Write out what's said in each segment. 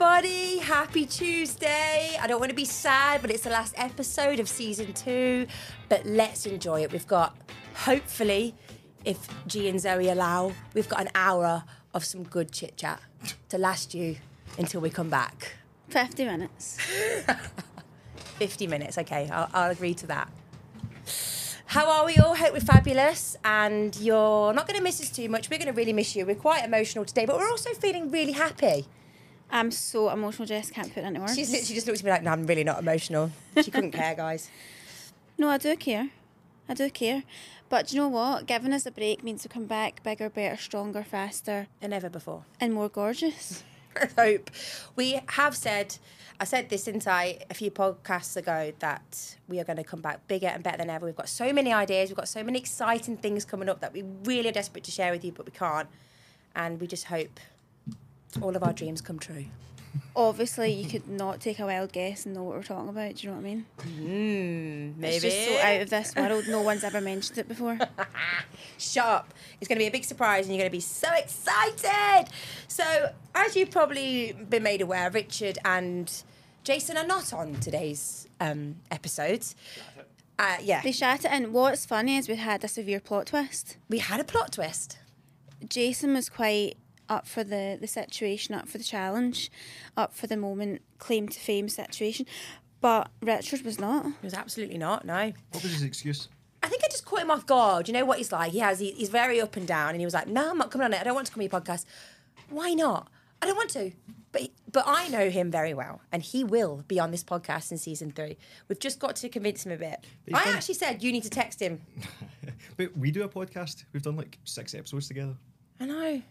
everybody. Happy Tuesday. I don't want to be sad, but it's the last episode of season two. But let's enjoy it. We've got, hopefully, if G and Zoe allow, we've got an hour of some good chit chat to last you until we come back. 50 minutes. 50 minutes, okay, I'll, I'll agree to that. How are we all? Hope we're fabulous and you're not going to miss us too much. We're going to really miss you. We're quite emotional today, but we're also feeling really happy. I'm so emotional, Jess. Can't put it into words. She's literally just looked at me like, no, I'm really not emotional. She couldn't care, guys. No, I do care. I do care. But do you know what? Giving us a break means we come back bigger, better, stronger, faster, Than ever before. and more gorgeous. hope. We have said, I said this inside a few podcasts ago that we are going to come back bigger and better than ever. We've got so many ideas, we've got so many exciting things coming up that we really are desperate to share with you, but we can't. And we just hope all of our dreams come true. Obviously, you could not take a wild guess and know what we're talking about. Do you know what I mean? Mm, Maybe. It's just so out of this world. No one's ever mentioned it before. Shut up. It's going to be a big surprise and you're going to be so excited. So, as you've probably been made aware, Richard and Jason are not on today's um, episodes. Uh, yeah, They shat it in. What's funny is we had a severe plot twist. we had a plot twist. Jason was quite up for the, the situation, up for the challenge, up for the moment, claim to fame situation. But Richard was not. It was absolutely not, no. What was his excuse? I think I just caught him off guard. You know what he's like? He has, he, he's very up and down, and he was like, "No, I'm not coming on it. I don't want to come on your podcast. Why not? I don't want to." But but I know him very well, and he will be on this podcast in season three. We've just got to convince him a bit. I done- actually said you need to text him. But we do a podcast. We've done like six episodes together. I know, shy bag.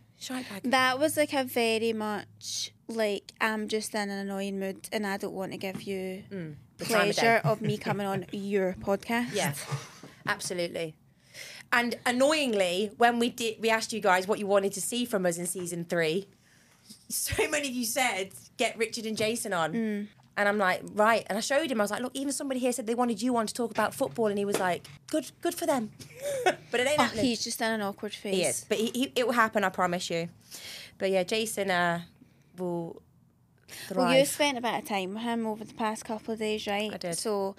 That was like a very much like I'm just in an annoying mood and I don't want to give you Mm, the time of pleasure of me coming on your podcast. Yeah, absolutely. And annoyingly, when we did, we asked you guys what you wanted to see from us in season three. So many of you said, "Get Richard and Jason on," Mm. And I'm like, "Right." And I showed him. I was like, "Look, even somebody here said they wanted you on to talk about football," and he was like, "Good, good for them." but it ain't Oh, happening. he's just in an awkward phase. He is, but he, he, it will happen. I promise you. But yeah, Jason uh, will thrive. Well, you spent a bit of time with him over the past couple of days, right? I did. So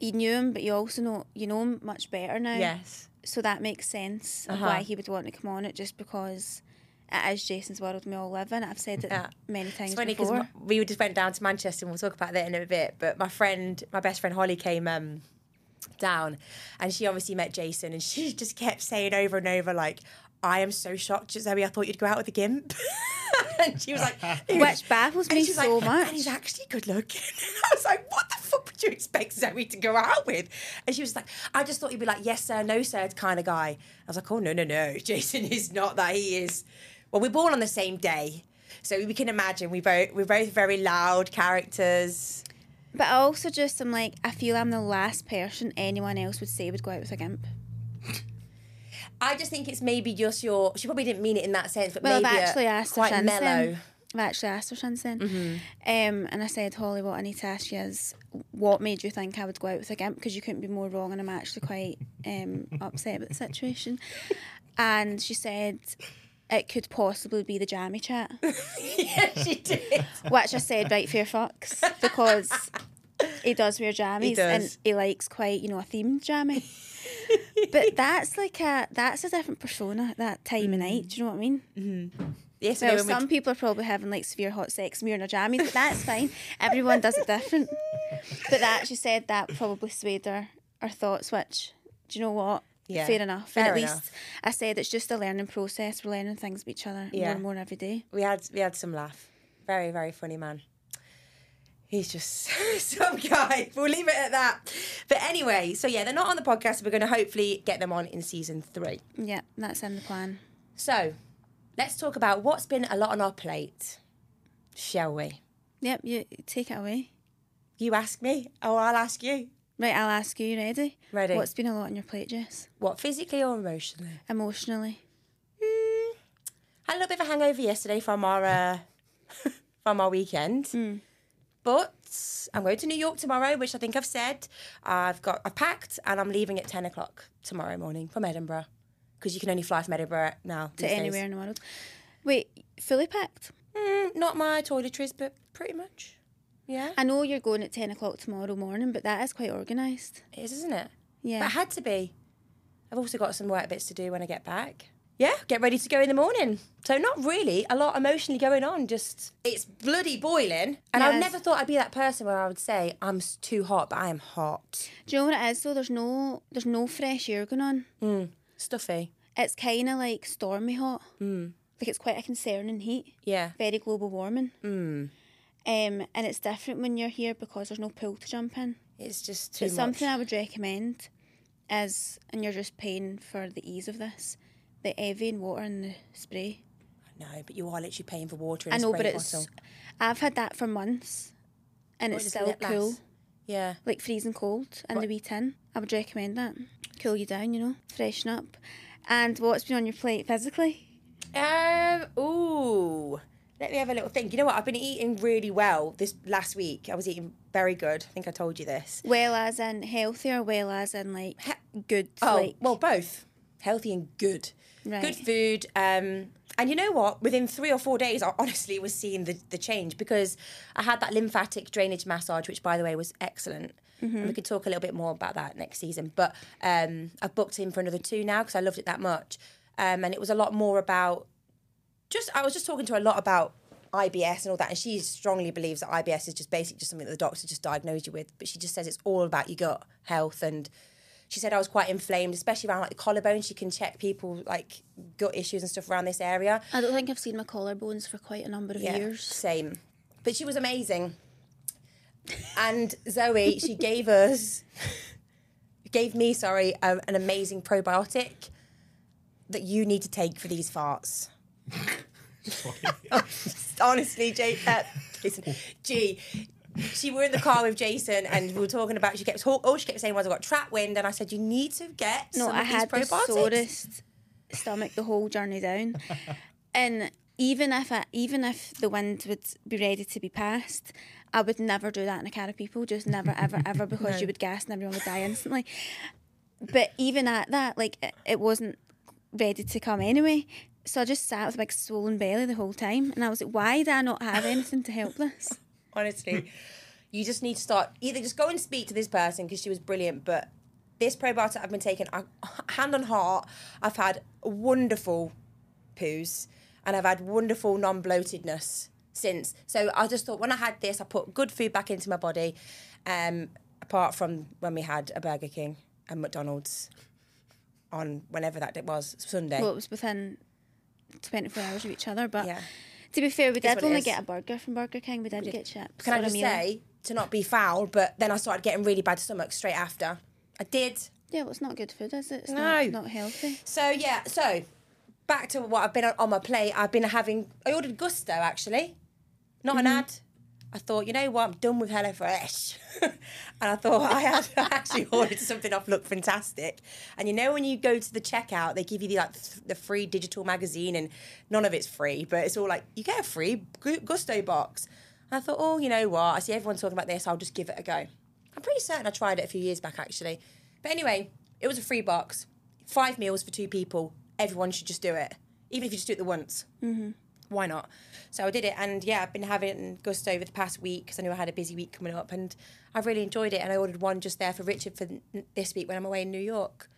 you knew him, but you also know you know him much better now. yes. So that makes sense Uh-huh. why he would want to come on it, just because it is Jason's world we all live in. I've said it Yeah. many times It's funny because before. we just went down to Manchester and we'll talk about that in a bit. But my friend, my best friend Holly came um, down and she obviously met Jason and she just kept saying over and over, like, I am so shocked, Zoe. I thought you'd go out with a gimp. and she was like, Which baffles and me so like, much. And he's actually good looking. And I was like, what the fuck would you expect Zoe to go out with? And she was like, I just thought you'd be like, yes, sir, no, sir kind of guy. I was like, oh, no, no, no. Jason is not that. He is. Well, we're born on the same day. So we can imagine we both, we're both very loud characters. But I also just I'm like, I feel I'm the last person anyone else would say would go out with a gimp. I just think it's maybe just your. She probably didn't mean it in that sense, but Well, maybe I've actually asked quite since mellow. then. I've actually asked her since then. Um, and I said, Holly, what I need to ask you is what made you think I would go out with a gimp? Because you couldn't be more wrong, and I'm actually quite um, upset about the situation. And she said, it could possibly be the jammy chat. yeah, she did. Which I said, right, fair fucks, because he does wear jammies and does. he likes quite, you know, a themed jammy. but that's like a that's a different persona at that time of mm. night. Do you know what I mean? Mm-hmm. Yes, Well, no, when we- some people are probably having like severe hot sex wearing a jammies, but that's fine. Everyone does it different. But that she said that probably swayed her her thoughts, which do you know what? Yeah, Fair enough. fair and at enough. least I said it's just a learning process. We're learning things about each other yeah. more and more every day. we had we had some laugh. Very very funny man. He's just some guy. We'll leave it at that. But anyway, so yeah, they're not on the podcast. We're going to hopefully get them on in season three. Yeah, that's in the plan. So let's talk about what's been a lot on our plate, shall we? Yep, you take it away. You ask me, or I'll ask you. Right, I'll ask you. Ready? Ready. What's been a lot on your plate, Jess? What, physically or emotionally? Emotionally. Had a little bit of a hangover yesterday from our uh, from our weekend, but I'm going to New York tomorrow, which I think I've said. I've got I've packed and I'm leaving at ten o'clock tomorrow morning from Edinburgh because you can only fly from Edinburgh now To these days. anywhere in the world. Wait, fully packed? Mm, not my toiletries, but pretty much. Yeah, I know you're going at 10 o'clock tomorrow morning, but that is quite organised. it is, isn't it? Yeah. But it had to be. I've also got some work bits to do when I get back. Yeah, get ready to go in the morning. So not really a lot emotionally going on. Just it's bloody boiling, and I Yes. never thought I'd be that person where I would say I'm too hot, but I am hot. Do you know what it is though? There's no there's no fresh air going on. Stuffy. It's kind of like stormy hot. Mm. Like it's quite a concerning heat. Yeah. Very global warming. Mm. Um, and it's different when you're here because there's no pool to jump in. It's just too But much. something I would recommend is, and you're just paying for the ease of this, the Evian water and the spray. No, but you are literally paying for water I know, spray but it's. bottle. I've had that for months, and What it's still it last? cool, Yeah. like freezing cold in the wee tin. I would recommend that. Cool you down, you know, freshen up. And what's been on your plate physically? Um. Ooh. Let me have a little think. You know what? I've been eating really well this last week. I was eating very good. I think I told you this. Well, as in healthy, or well, as in like good. Oh, like, well, both healthy and good. Right. Good food. Um, and you know what? Within three or four days, I honestly was seeing the, the change because I had that lymphatic drainage massage, which, by the way, was excellent. Mm-hmm. And we could talk a little bit more about that next season. But um, I've booked in for another two now because I loved it that much. Um, and it was a lot more about just I was just talking to her a lot about IBS and all that, and she strongly believes that IBS is just basically just something that the doctor just diagnosed you with. But she just says it's all about your gut health, and she said I was quite inflamed, especially around like the collarbone. She can check people like gut issues and stuff around this area. I don't think I've seen my collarbones for quite a number of Yeah, years. same. But she was amazing. And Zoe, she gave us, gave me, sorry, um, an amazing probiotic that you need to take for these farts. Honestly, Jay, uh, Jason, G, she were in the car with Jason and we were talking about. She kept talk, all she kept saying was, "I got trap wind," and I said, "You need to get No, some I of these had the sorest stomach the whole journey down, and even if I, even if the wind would be ready to be passed, I would never do that in a car of people. Just never, ever, ever, because you would gas and everyone would die instantly. But even at that, like it, it wasn't ready to come anyway. So I just sat with a big swollen belly the whole time, and I was like, "Why do I not have anything to help this?" honestly. You just need to start either just go and speak to this person because she was brilliant, but this probiotic I've been taking, I, hand on heart, I've had wonderful poos and I've had wonderful non bloatedness since. So I just thought when I had this, I put good food back into my body, um, apart from when we had a Burger King and McDonald's on whenever that day was, Sunday. Well, it was within 24 hours of each other, but Yeah. to be fair, we did only get a burger from Burger King. We didn't get chips. Can I just say, to not be foul, but then I started getting really bad stomach straight after. I did. Yeah, well, it's not good food, is it? It's No. not, not healthy. So yeah, so back to what I've been on, on my plate. I've been having. I ordered Gousto actually, not an mm-hmm. ad. I thought, you know what, I'm done with HelloFresh. and I thought I had actually ordered something off Look Fantastic. And you know when you go to the checkout, they give you the like th- the free digital magazine, and none of it's free, but it's all like you get a free Gu- Gousto box. And I thought, oh, you know what? I see everyone talking about this. I'll just give it a go. I'm pretty certain I tried it a few years back actually. But anyway, it was a free box, five meals for two people. Everyone should just do it, even if you just do it the once mm-hmm. Why not? So I did it, and yeah, I've been having it in Gousto over the past week because I knew I had a busy week coming up, and I've really enjoyed it. And I ordered one just there for Richard for this week when I'm away in New York,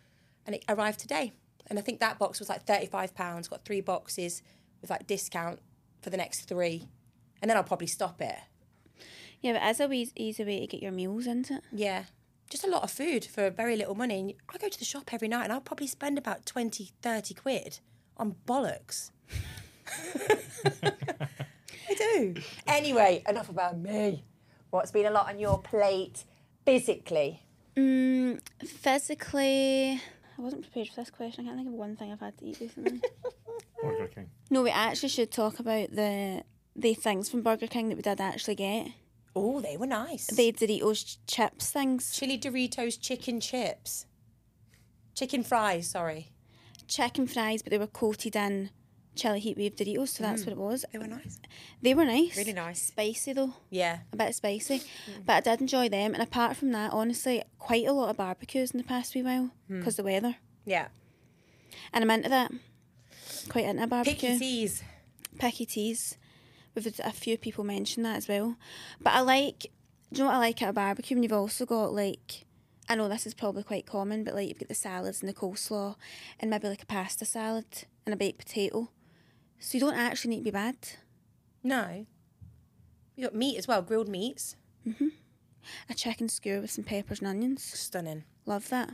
and it arrived today. And I think that box was like thirty five pounds. Got three boxes with like discount for the next three, and then I'll probably stop it. Yeah, but as a wee easy way to get your meals into it. Yeah. Just a lot of food for very little money. And I go to the shop every night and I'll probably spend about 20, 30 quid on bollocks. I do. Anyway, enough about me. What's been a lot on your plate physically? Mm, physically, I wasn't prepared for this question. I can't think of one thing I've had to eat recently. Burger King. no, we actually should talk about the the things from Burger King that we did actually get. Oh, they were nice. The Doritos chips things, Chili Doritos chicken chips. Chicken fries, sorry. chicken fries, but they were coated in chili heat wave Doritos, so that's mm. what it was. They were nice. They were nice, Really nice. spicy though. Yeah. a bit spicy, mm. but I did enjoy them. And apart from that, honestly, quite a lot of barbecues in the past wee while mm. because the weather, Yeah. and I'm into that. Quite into a barbecue. Picky teas. Picky teas. We've had a few people mention that as well. But I like, do you know what I like at a barbecue? When you've also got like, I know this is probably quite common, but like you've got the salads and the coleslaw, and maybe like a pasta salad and a baked potato. So you don't actually need to be bad. No. You got meat as well, grilled meats. Mhm. A chicken skewer with some peppers and onions. Stunning. Love that.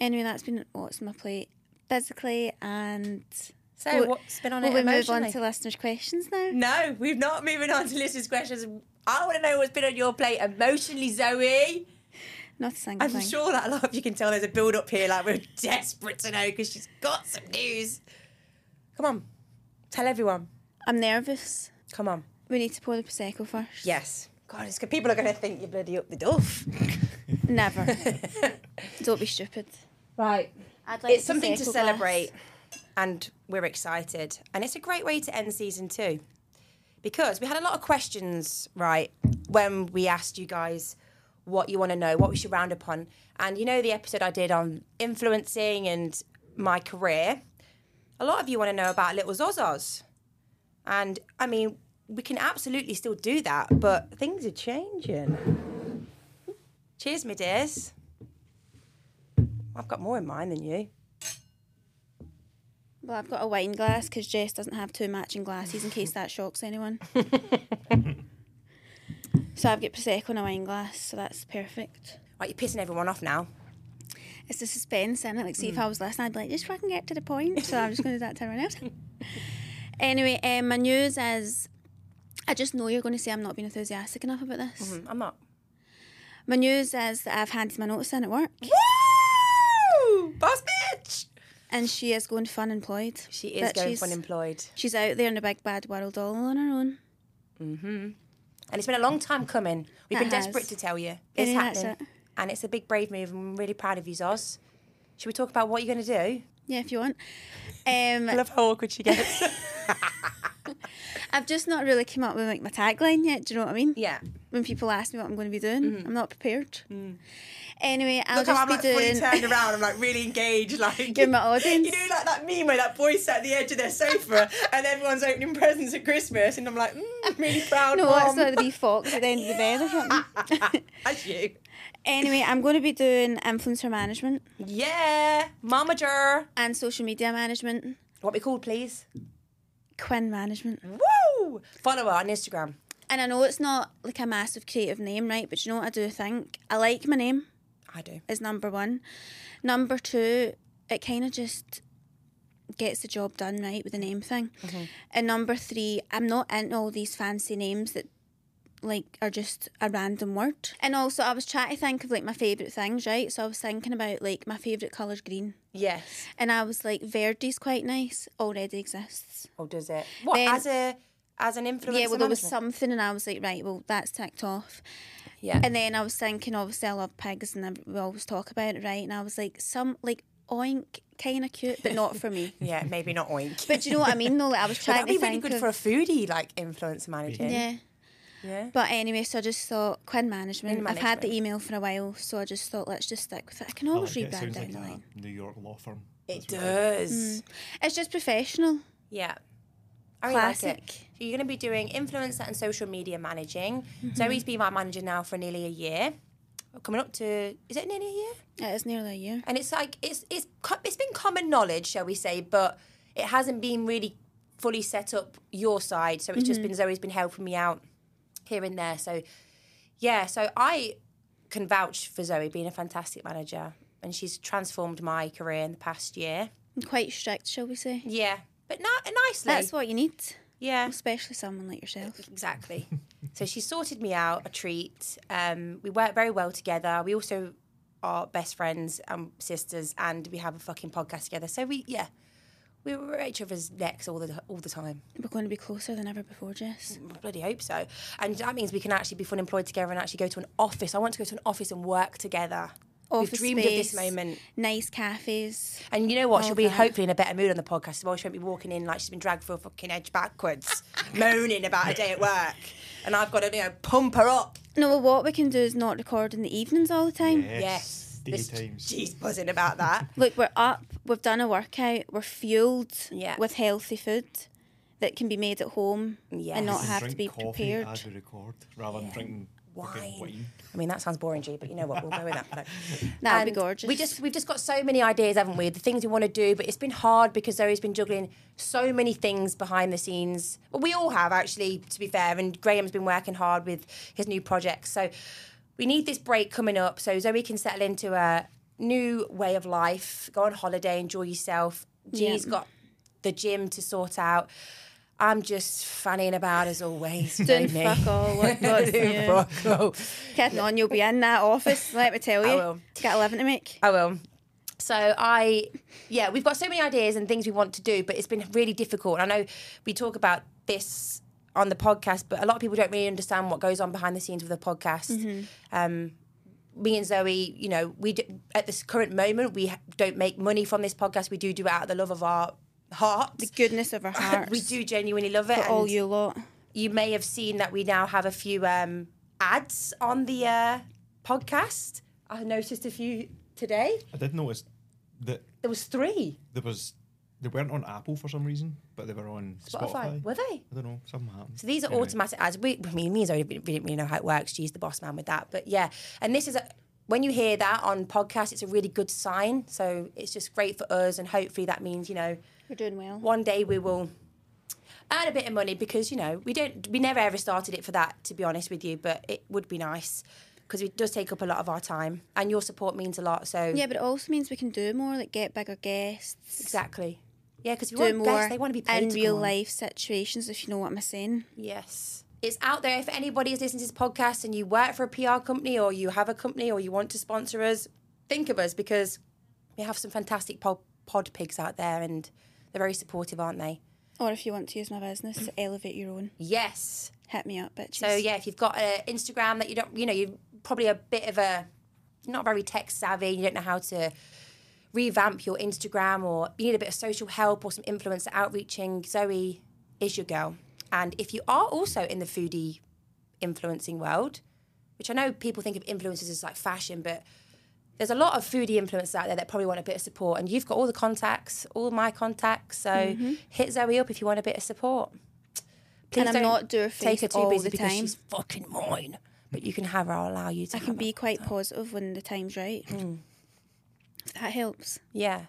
Anyway, that's been what's on my plate physically and. So Will- what's been on Will it we move on to listeners' questions now? No, we've not moving on to listeners' questions. I want to know what's been on your plate emotionally, Zoe. Not a single I'm thing. sure that a lot of you can tell there's a build up here, like we're desperate to know because she's got some news. Come on, tell everyone. I'm nervous. Come on. We need to pour the prosecco first. Yes. God, it's good. People are going to think you're bloody up the duff. Never. Don't be stupid. Right. I'd like It's something to celebrate, glass. and we're excited. And it's a great way to end season two because we had a lot of questions, right, when we asked you guys what you want to know, what we should round upon. And you know, the episode I did on influencing and my career, a lot of you want to know about Little Zozos. And I mean, we can absolutely still do that, but things are changing. Cheers, my dears. I've got more in mind than you. Well, I've got a wine glass because Jess doesn't have two matching glasses in case that shocks anyone. so I've got prosecco and a wine glass, so that's perfect. Right, you're pissing everyone off now. It's the suspense it. Like, see, if I was listening, I'd be like, just fucking get to the point. So I'm just going to do that to everyone else. anyway, um, my news is I just know you're going to say I'm not being enthusiastic enough about this. Mm, I'm not. My news is that I've handed my notice in at work Woo! Boss bitch! and she is going fun employed. She is That going she's- unemployed. She's out there in the big bad world all on her own. Mhm. And it's been a long time coming. We've It been has. desperate to tell you. It's Yeah, happening. It. And it's a big, brave move. I'm really proud of you, Zoz. Should we talk about what you're going to do? Yeah, if you want. Um, I love how awkward she gets. I've just not really come up with like my tagline yet. Do you know what I mean? yeah. When people ask me what I'm going to be doing, I'm not prepared. Anyway, I'll Look how just I'm be like fully doing. turned around. I'm like really engaged. Like You're my audience. You know, like that meme where that boy sat at the edge of their sofa and everyone's opening presents at Christmas, and I'm like, mm, I'm really proud. Of you. No, mom. it's like the wee fox at the end of the bed or something. That's you. Anyway, I'm going to be doing influencer management Yeah, momager. and social media management, What we called, please? Quinn management. Woo! Follow her on Instagram. And I know it's not like a massive creative name, right? But you know what I do think? I like my name. I do. is number one. Number two, it kind of just gets the job done right with the name thing. Mm-hmm. And number three, I'm not into all these fancy names that like are just a random word. And also, I was trying to think of like my favourite things, right? So I was thinking about like my favourite colour's green. Yes. And I was like, Verdi's quite nice, already exists. Or does it? What Then- as a as an influencer? yeah, well, there was something, and I was like, right, well, that's ticked off. Yeah. And then I was thinking, obviously, I love pigs, and I- we always talk about it, right? And I was like, some like oink, kind of cute, but not for me. yeah, maybe not oink. But do you know what I mean? Though, like, I was trying that'd be to really think good of, for a foodie like influencer manager. yeah. Yeah. But anyway, so I just thought Quinn management. Quinn I've had the email for a while, so I just thought let's just stick with it. I can always like it. It rebrand sounds down like the a line. New York law firm. It That's what I- does. It's just professional. Yeah. I really like it. Classic. So you're going to be doing influencer and social media managing. Mm-hmm. Zoe's been my manager now for nearly a year. Coming up to is it nearly a year? Yeah, It is nearly a year. And it's like it's it's it's been common knowledge, shall we say, but it hasn't been really fully set up your side. So it's just been Zoe's been helping me out here and there. So yeah, so I can vouch for Zoe being a fantastic manager, and she's transformed my career in the past year. Quite strict, shall we say? Yeah, but not nicely. That's what you need, yeah, especially someone like yourself. exactly. so she sorted me out a treat. Um, we work very well together. We also are best friends and sisters, and we have a fucking podcast together. So we, yeah, we were at each other's necks all the all the time. We're going to be closer than ever before, Jess. Mm, I bloody hope so. And that means we can actually be full employed together and actually go to an office. I want to go to an office and work together. Office We've dreamed of this moment. Nice cafes. And you know what? She'll be that. hopefully in a better mood on the podcast as well. She won't be walking in like she's been dragged for a fucking edge backwards, moaning about a day at work. And I've got to, you know, pump her up. No, well, what we can do is not record in the evenings all the time. Yes. This- Daytimes. She's buzzing about that. Look, we're up, we've done a workout, we're fueled Yeah. with healthy food that can be made at home Yes. and not We have to be coffee prepared. as we record, rather than drinking Wine. wine. I mean, that sounds boring, G, but you know what? We'll go with that. No. That'd be And gorgeous. We just we've just got so many ideas, haven't we? The things we want to do, but it's been hard because Zoe's been juggling so many things behind the scenes. Well, we all have actually, to be fair. And Graham's been working hard with his new projects, so we need this break coming up so Zoe can settle into a new way of life, go on holiday, enjoy yourself. G's got the gym to sort out. I'm just fanning about as always. Doing fuck all. What, Doing fuck all. On, you'll be in that office, let me tell you. I will. Got a living to make. I will. So I, yeah, we've got so many ideas and things we want to do, but it's been really difficult. I know we talk about this on the podcast, but a lot of people don't really understand what goes on behind the scenes with a podcast. Um, me and Zoe, you know, we do, at this current moment we ha- don't make money from this podcast. We do do it out of the love of our heart. The goodness of our hearts. we do genuinely love it. For all you lot. you may have seen that we now have a few um, ads on the uh, podcast. I noticed a few today. I did notice that There was three. there was they weren't on Apple for some reason, but they were on Spotify. Spotify. Were they? I don't know. Something happened. So these are Anyway. automatic ads. We, I mean, me and Zoe didn't didn't really know how it works. She's the boss man with that. But yeah, and this is a, when you hear that on podcast, it's a really good sign. So it's just great for us, and hopefully that means you know We're doing well. one day we will earn a bit of money because you know we don't we never ever started it for that to be honest with you. But it would be nice because it does take up a lot of our time, and your support means a lot. So Yeah, but it also means we can do more, like get bigger guests, exactly. Yeah, because we do want more guests, they want to be paid in real life situations, if you know what I'm saying. Yes. It's out there. If anybody is listening to this podcast and you work for a PR company or you have a company or you want to sponsor us, think of us because we have some fantastic pod, pod pigs out there and they're very supportive, aren't they? Or if you want to use my business to elevate your own, Yes. hit me up, bitches. So yeah, if you've got an Instagram that you don't, you know, you're probably a bit of a not very tech savvy. You don't know how to revamp your Instagram, or you need a bit of social help or some influencer outreaching. Zoe is your girl. And if you are also in the foodie influencing world, which I know people think of influencers as like fashion, but there's a lot of foodie influencers out there that probably want a bit of support. And you've got all the contacts, all my contacts. So hit Zoe up if you want a bit of support. Please And I'm don't not door take her too all busy the because time. she's fucking mine. But you can have her. I'll allow you to. I can be her. quite positive when the time's right. Hmm. That helps. Yeah.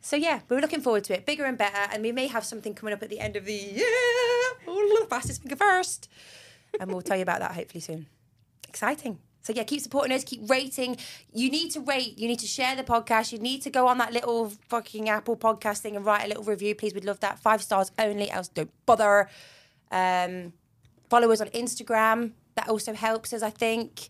So yeah, we're looking forward to it. Bigger and better, and we may have something coming up at the end of the year. Oh, fastest finger first, and we'll tell you about that hopefully soon. Exciting. So yeah, keep supporting us, keep rating. You need to rate. You need to share the podcast. You need to go on that little fucking Apple podcast thing and write a little review, please. We'd love that. Five stars only. Else don't bother. Um, follow us on Instagram. That also helps us, I think.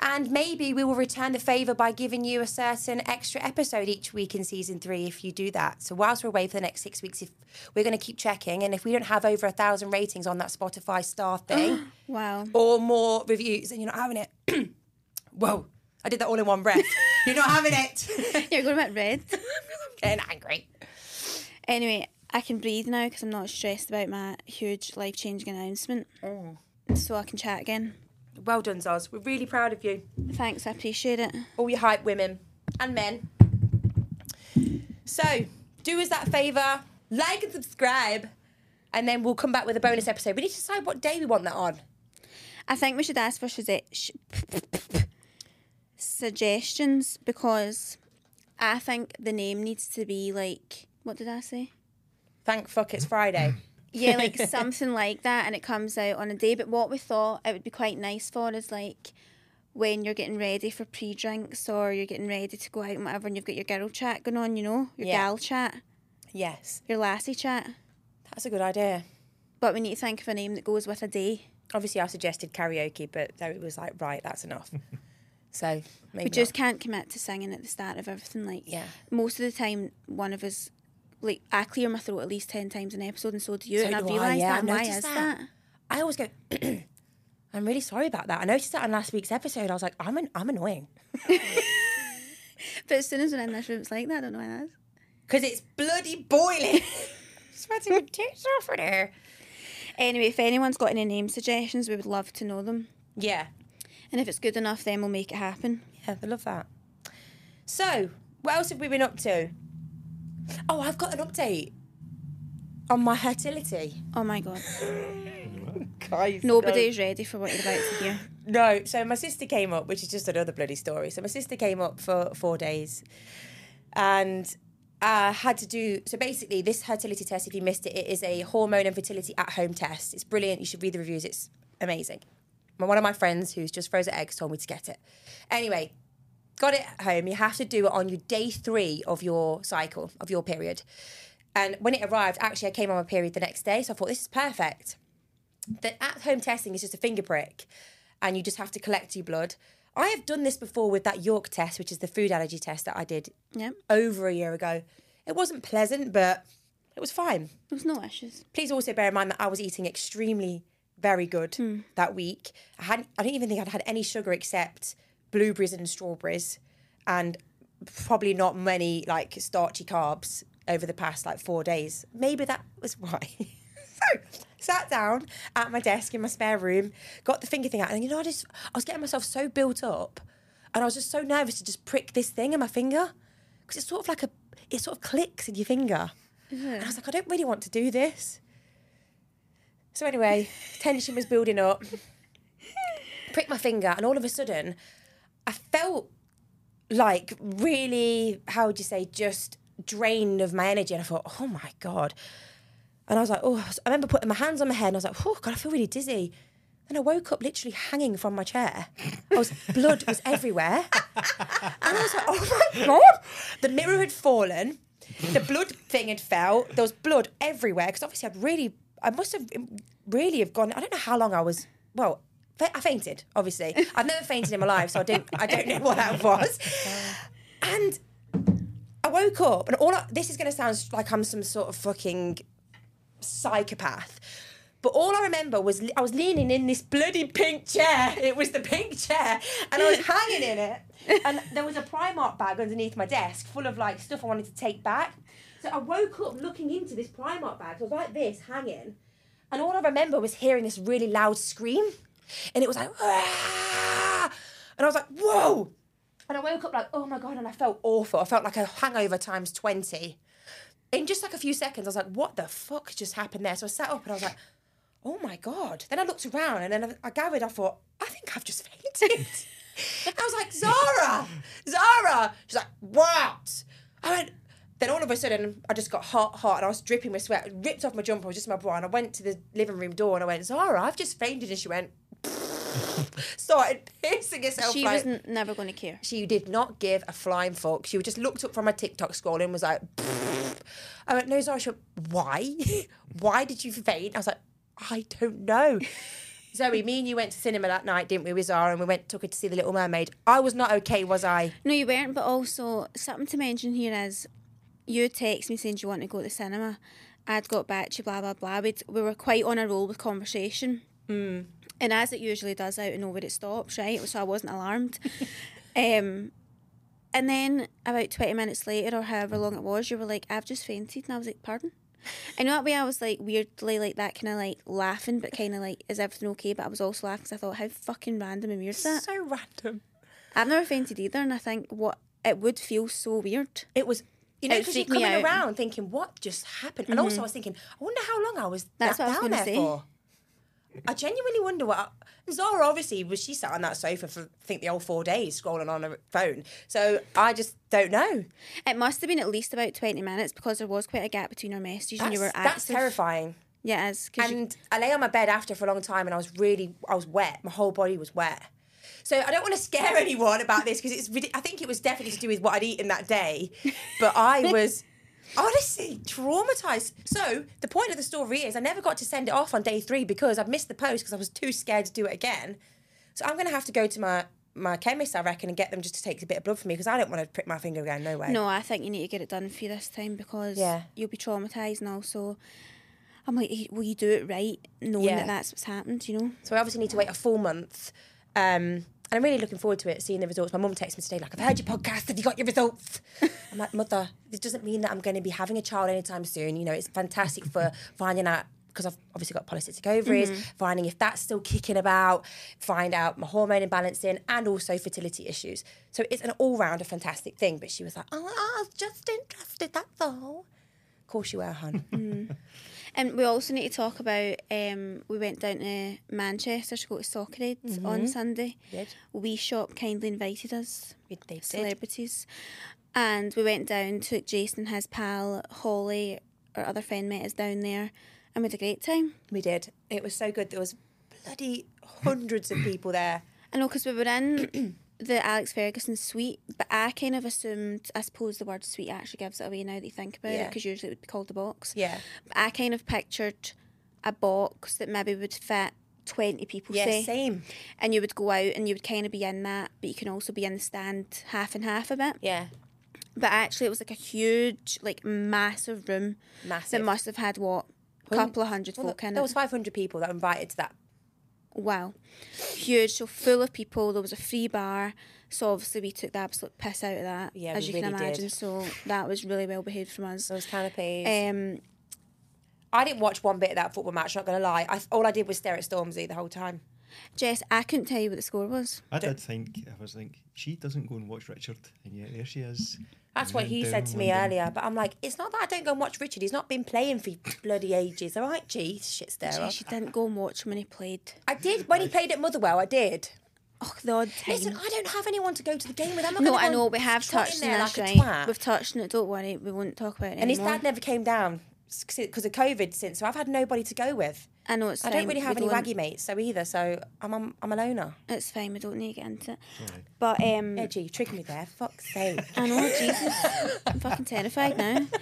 And maybe we will return the favour by giving you a certain extra episode each week in season three if you do that. So whilst we're away for the next six weeks, if we're going to keep checking, and if we don't have over a thousand ratings on that Spotify star thing Wow. or more reviews, then you're not having it. Whoa, I did that all in one breath. you're not having it. You're going a bit red. I'm getting angry. Anyway, I can breathe now because I'm not stressed about my huge life changing announcement. Oh. So I can chat again. Well done, Zoz. We're really proud of you. Thanks, I appreciate it. all your hype women and men. So, do us that favour, like and subscribe, and then we'll come back with a bonus episode. We need to decide what day we want that on. I think we should ask for suggestions because I think the name needs to be like, what did I say? Thank fuck it's Friday. Yeah, like something like that, and it comes out on a day. But what we thought it would be quite nice for is like when you're getting ready for pre drinks or you're getting ready to go out and whatever, and you've got your girl chat going on, you know, your Yeah. gal chat, yes, your lassie chat. that's a good idea. But we need to think of a name that goes with a day. Obviously, I suggested karaoke, but there it was like, right, that's enough. so maybe We just not. can't commit to singing at the start of everything. Like, Yeah. most of the time, one of us, like, I clear my throat at least 10 times an episode, and so do you. So and I've do realised yeah, that. Why is that. that? I always go. I'm really sorry about that. I noticed that on last week's episode. I was like, I'm an, I'm annoying But as soon as we're in this room, it's like that. I don't know why that is. because it's bloody boiling. Sweating tits off in here. Anyway, if anyone's got any name suggestions, we would love to know them. Yeah, And if it's good enough, then we'll make it happen. Yeah, I love that. So, what else have we been up to? Oh, I've got an update on my fertility. Oh my god. Guys, Nobody's ready for what you're about to hear. No, so my sister came up, which is just another bloody story. So my sister came up for four days, and I had to do. So basically, this fertility test, if you missed it, it is a hormone and fertility at home test. It's brilliant. You should read the reviews. It's amazing. One of my friends who's just frozen eggs told me to get it. Anyway, got it at home. You have to do it on your day three of your cycle of your period. And when it arrived, actually, I came on my period the next day, so I thought this is perfect the at home testing is just a finger prick and you just have to collect your blood. I have done this before with that York test, which is the food allergy test that I did over a year ago. It wasn't pleasant, but it was fine. It was no issues. Please also bear in mind that I was eating extremely very good hmm. that week. I hadn't I don't even think I'd had any sugar except blueberries and strawberries and probably not many like starchy carbs over the past like 4 days. Maybe that was why. so, sat down at my desk in my spare room, got the finger thing out and you know I just I was getting myself so built up and I was just so nervous to just prick this thing in my finger because it's sort of like a it sort of clicks in your finger. Mm-hmm. And I was like, I don't really want to do this. So anyway, tension was building up. Pricked my finger, and all of a sudden, I felt like really, how would you say, just drained of my energy. And I thought, oh my god. And I was like, oh, I remember putting my hands on my head, and I was like, oh god, I feel really dizzy. And I woke up literally hanging from my chair. I was blood was everywhere, and I was like, oh my god. The mirror had fallen. The blood thing had fell. There was blood everywhere because obviously I'd really, I must have really have gone. I don't know how long I was. Well, I fainted. Obviously, I've never fainted in my life, so I don't. I don't know what that was. And I woke up, and all I, this is going to sound like I'm some sort of fucking psychopath. But all I remember was I was leaning in this bloody pink chair. It was the pink chair, and I was hanging in it. And there was a Primark bag underneath my desk full of like stuff I wanted to take back. So I woke up looking into this Primark bag. So I was like this, hanging, and all I remember was hearing this really loud scream, and it was like, "Ah!" and I was like, whoa. And I woke up like, oh my god, and I felt awful. I felt like a hangover times twenty in just like a few seconds, I was like, what the fuck just happened there? So I sat up and I was like, oh my God. Then I looked around and then I, I gathered, I thought, I think I've just fainted. I was like, Zara, Zara. She's like, what? I went, then all of a sudden, I just got hot, hot, and I was dripping with sweat. I ripped off my jumper, it was just my bra, and I went to the living room door and I went, Zara, I've just fainted. And she went, started pissing herself. She like, was n- never going to care. she did not give a flying fuck. She just looked up from her TikTok scroll and was like, I went, no, Zara. Went, why? why did you faint? I was like, I don't know. Zoe, me and you went to cinema that night, didn't we, with Zara, and we went took her to see The Little Mermaid. I was not okay, was I? No, you weren't. But also something to mention here is you text me saying you want to go to the cinema. I'd got back to you, blah blah blah. We'd, we were quite on a roll with conversation. Mm. And as it usually does out and nowhere it stops, right? So I wasn't alarmed. um, and then about 20 minutes later, or however long it was, you were like, I've just fainted. And I was like, pardon? And that way I was like weirdly like that kind of like laughing, but kind of like, is everything okay? But I was also laughing because I thought, how fucking random and weird is that? So random. I've never fainted either, and I think what it would feel so weird. It was. You know, because you're coming. Mm-hmm. around thinking, what just happened? And also, I was thinking, I wonder how long I was That's that I was down there say. for. I genuinely wonder what. Zara obviously was she sat on that sofa for I think the whole four days scrolling on her phone. So I just don't know. It must have been at least about 20 minutes because there was quite a gap between our messages and That's, you were that's terrifying. Yeah, it is. 'cause you- And I lay on my bed after for a long time, and I was really, I was wet. My whole body was wet. So I don't want to scare anyone about this because it's. I think it was definitely to do with what I'd eaten that day, but I was honestly traumatized. So the point of the story is, I never got to send it off on day three because I'd missed the post because I was too scared to do it again. So I'm going to have to go to my my chemist, I reckon, and get them just to take a bit of blood from me because I don't want to prick my finger again. No way. no, I think you need to get it done for you this time because Yeah. you'll be traumatised and also I'm like, will you do it right knowing Yeah. that that's what's happened, you know? So I obviously need to wait a full month. Um, and I'm really looking forward to it, seeing the results. My mum texted me today, like, I've heard your podcast. Have you got your results? I'm like, Mother, this doesn't mean that I'm going to be having a child anytime soon. You know, it's fantastic for finding out, because I've obviously got polycystic ovaries, mm-hmm. finding if that's still kicking about, find out my hormone imbalancing, and also fertility issues. So it's an all round a fantastic thing. But she was like, Oh, I was just interested, that's all. Of course you were, hun. Mm. And we also need to talk about um, we went down to Manchester to go to Soccer Aid on Sunday. Did. We Shop kindly invited us, We- did. celebrities. And we went down, took Jason and his pal Holly, our other friend met us down there, and we had a great time. We did. It was so good. There was bloody hundreds of people there. I know because we were in the Alex Ferguson suite, but I kind of assumed, I suppose the word suite actually gives it away now that you think about it, because usually it would be called the box. Yeah. But I kind of pictured a box that maybe would fit 20 people, Yeah, say. same. And you would go out and you would kind of be in that, but you can also be in the stand half and half a bit. Yeah. But actually, it was like a huge, like massive room Massive. that must have had what? A couple of hundred Well, folk in there it. was 500 people that were invited to that. Wow. Huge, so full of people. There was a free bar. So obviously we took the absolute piss out of that. Yeah, as we you can really did. imagine. So that was really well behaved from us. Those canopies. Um I didn't watch one bit of that football match, not going to lie. I, all I did was stare at Stormzy the whole time. Jess, I couldn't tell you what the score was. I did think I was like, she doesn't go and watch Richard, and yet there she is. That's what he said to me London. earlier. But I'm like, it's not that I don't go and watch Richard. He's not been playing for bloody ages. All right, gee, shit stirrer. Jess, you didn't go and watch him when he played. I did. When he played at Motherwell, I did. Oh, the odd time. Listen, I don't have anyone to go to the game with. I'm not no, I know, we have touched in on there this, like right? We've touched on it, don't worry. We won't talk about it And his dad never came down because of COVID since, so I've had nobody to go with. I know it's I don't really have any don't- waggy mates, so either. So I'm I'm, I'm a loner. It's fine, we don't need to get into it. But um Yeah, gee, you tricking me there. Fuck's sake. I know, Jesus. I'm fucking terrified now.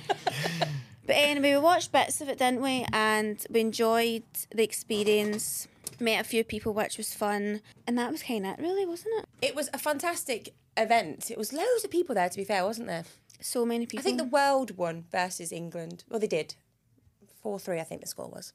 But anyway, we watched bits of it, didn't we? And we enjoyed the experience. Met a few people, which was fun. And that was kind of it, really, wasn't it? It was a fantastic event. It was loads of people there, to be fair, wasn't there? So many people. I think the world won versus England. Well, they did. 4 3, I think the score was.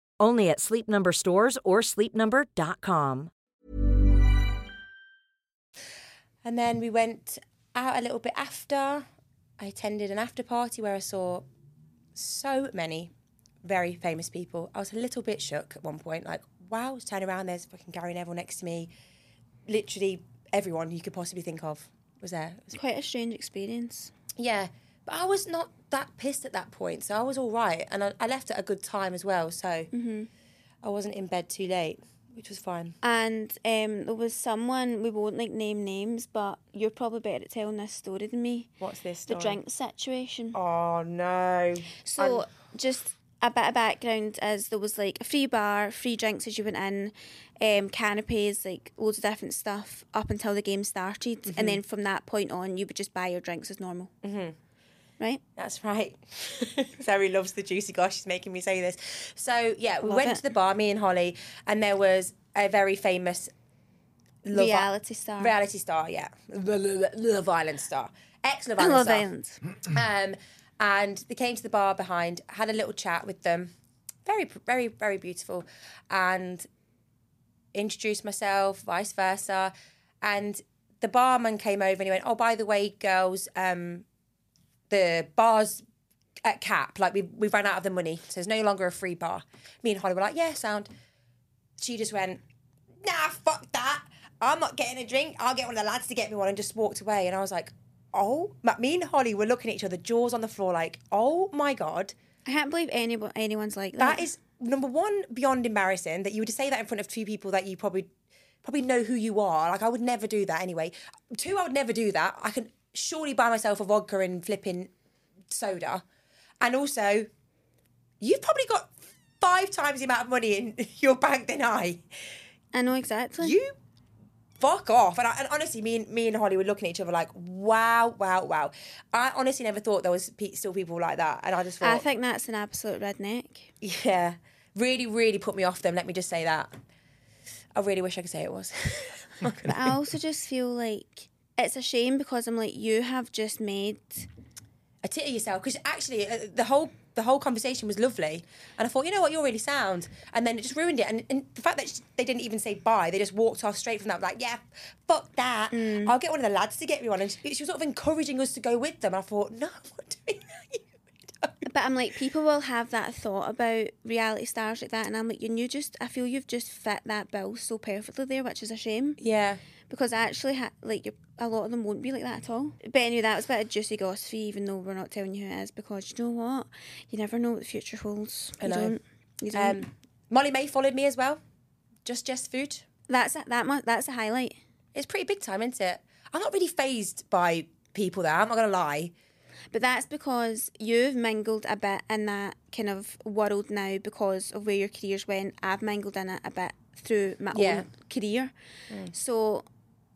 Only at Sleep Number stores or sleepnumber.com. And then we went out a little bit after. I attended an after party where I saw so many very famous people. I was a little bit shook at one point, like, wow, turn around, there's fucking Gary Neville next to me. Literally everyone you could possibly think of was there. It was Quite a strange experience. yeah, but I was not that pissed at that point, so I was all right, and I, I left at a good time as well, so Mm-hmm. I wasn't in bed too late, which was fine. And um, there was someone, we won't like name names, but you're probably better at telling this story than me. What's this? The drink situation. Oh no! So just a bit of background is there was like a free bar, free drinks as you went in, um, canopies, like loads of different stuff up until the game started, Mm-hmm. and then from that point on, you would just buy your drinks as normal. Mm-hmm. Right? That's right. Zoe loves the juicy gosh. She's making me say this. So yeah, we Love went it. to the bar, me and Holly, and there was a very famous Love Reality star. reality star. Yeah, Love Island star, ex Love Island Love star. Island. Um, and they came to the bar behind, had a little chat with them. Very, very, very beautiful. And introduced myself, vice versa. And the barman came over and he went, Oh, by the way, girls, um, the bar's at cap. Like we we ran out of the money. So there's no longer a free bar. Me and Holly were like, Yeah, sound. She just went, Nah, fuck that. I'm not getting a drink. I'll get one of the lads to get me one and just walked away. And I was like, Oh, me and Holly were looking at each other, jaws on the floor, like, oh my God. I can't believe any, anyone's like that. That is number one beyond embarrassing that you would say that in front of two people that you probably probably know who you are. Like I would never do that anyway. Two, I would never do that. I can surely buy myself a vodka and flipping soda. And also, you've probably got five times the amount of money in your bank than I. I know exactly. You fuck off. And, I, and honestly, me and me and Holly were looking at each other like, wow, wow, wow. I honestly never thought there was pe- still people like that. And I just thought, I think that's an absolute redneck. yeah, really, really put me off them. Let me just say that. I really wish I could say it was. But I also just feel like it's a shame because I'm like, you have just made. a tit of yourself because actually uh, the whole the whole conversation was lovely, and I thought, you know what, you're really sound, and then it just ruined it. And, and the fact that sh- they didn't even say bye, they just walked off straight from that, like, yeah, fuck that. Mm. I'll get one of the lads to get me one, and she, she was sort of encouraging us to go with them. I thought, no, I'm not doing that. But I'm like, people will have that thought about reality stars like that, and I'm like, you just, I feel you've just fit that bill so perfectly there, which is a shame Yeah, because I actually, ha- like, you're, a lot of them won't be like that at all. But anyway, that was a bit of juicy gossip, even though we're not telling you who it is, because you know what, you never know what the future holds. I you know. don't. You don't. um, Molly-Mae followed me as well. Just Just Food. that's a, that. mu- That's a highlight. It's pretty big time, isn't it? I'm not really phased by people there. I'm not gonna lie. But that's because you've mingled a bit in that kind of world now because of where your careers went. I've mingled in it a bit through my Yeah. own career. Mm. So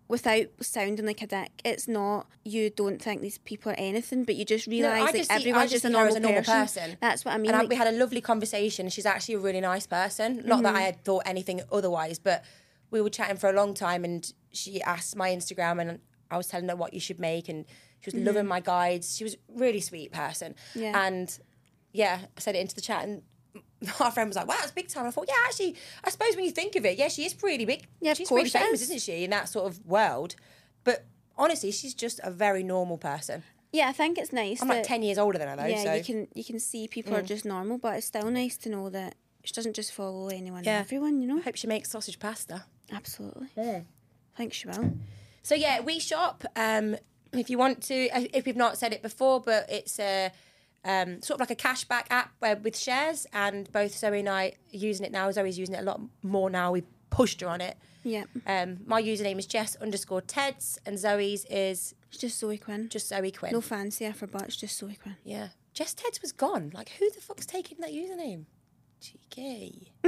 without sounding like a dick, it's not you don't think these people are anything, but you just realise like just see- everyone's just just a normal, a normal person. person. That's what I mean. And I, we had a lovely conversation. She's actually a really nice person. Not that mm-hmm. I had thought anything otherwise, but we were chatting for a long time and she asked my Instagram and I was telling her what you should make and she was loving my guides. She was a really sweet person. Yeah. And yeah, I said it into the chat and our friend was like, wow, it's big time. I thought, yeah, actually, I suppose when you think of it, yeah, she is pretty big. Yeah, she's pretty she famous, is. isn't she, in that sort of world. But honestly, she's just a very normal person. yeah, I think it's nice. I'm that, like 10 years older than her, though. Yeah, so. you can you can see people are just normal, but it's still nice to know that she doesn't just follow anyone Yeah. and everyone. You know, I hope she makes sausage pasta. absolutely. Yeah. I think she will. So yeah, WeShop. Um, if you want to, uh, if we've not said it before, but it's a um, sort of like a cashback app uh, with shares, and both Zoe and I are using it now. Zoe's using it a lot more now. We've pushed her on it. Yeah, Um, my username is Jess underscore Teds, and Zoe's is it's just Zoe Quinn. just Zoe Quinn. No fancy but it's just Zoe Quinn. yeah, Jess Teds was gone. Like, who the fuck's taking that username? Cheeky.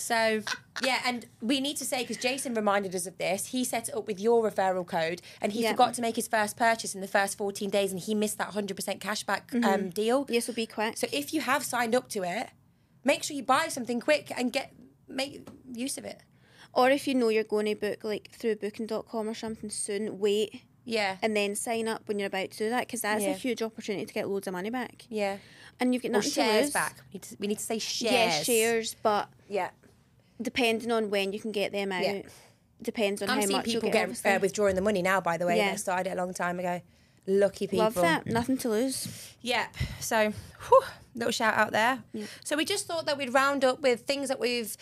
So yeah, and we need to say because Jason reminded us of this. He set it up with your referral code, and he Yeah. forgot to make his first purchase in the first fourteen days, and he missed that hundred percent cashback um, deal. Yes, will be quick. So if you have signed up to it, make sure you buy something quick and get make use of it. Or if you know you're going to book like through booking.com or something soon, wait Yeah, and then sign up when you're about to do that because that's Yeah. a huge opportunity to get loads of money back. yeah. And you've got Or nothing to shares lose. back. We need to, we need to say shares. Yeah, shares, but Yeah. Depending on when you can get them out. Yeah. depends on I'm how much people get. get uh, withdrawing the money now. By the way, Yeah. they started it a long time ago. Lucky people. Love that. Nothing to lose. Yep. So, whew, little shout out there. So we just thought that we'd round up with things that we've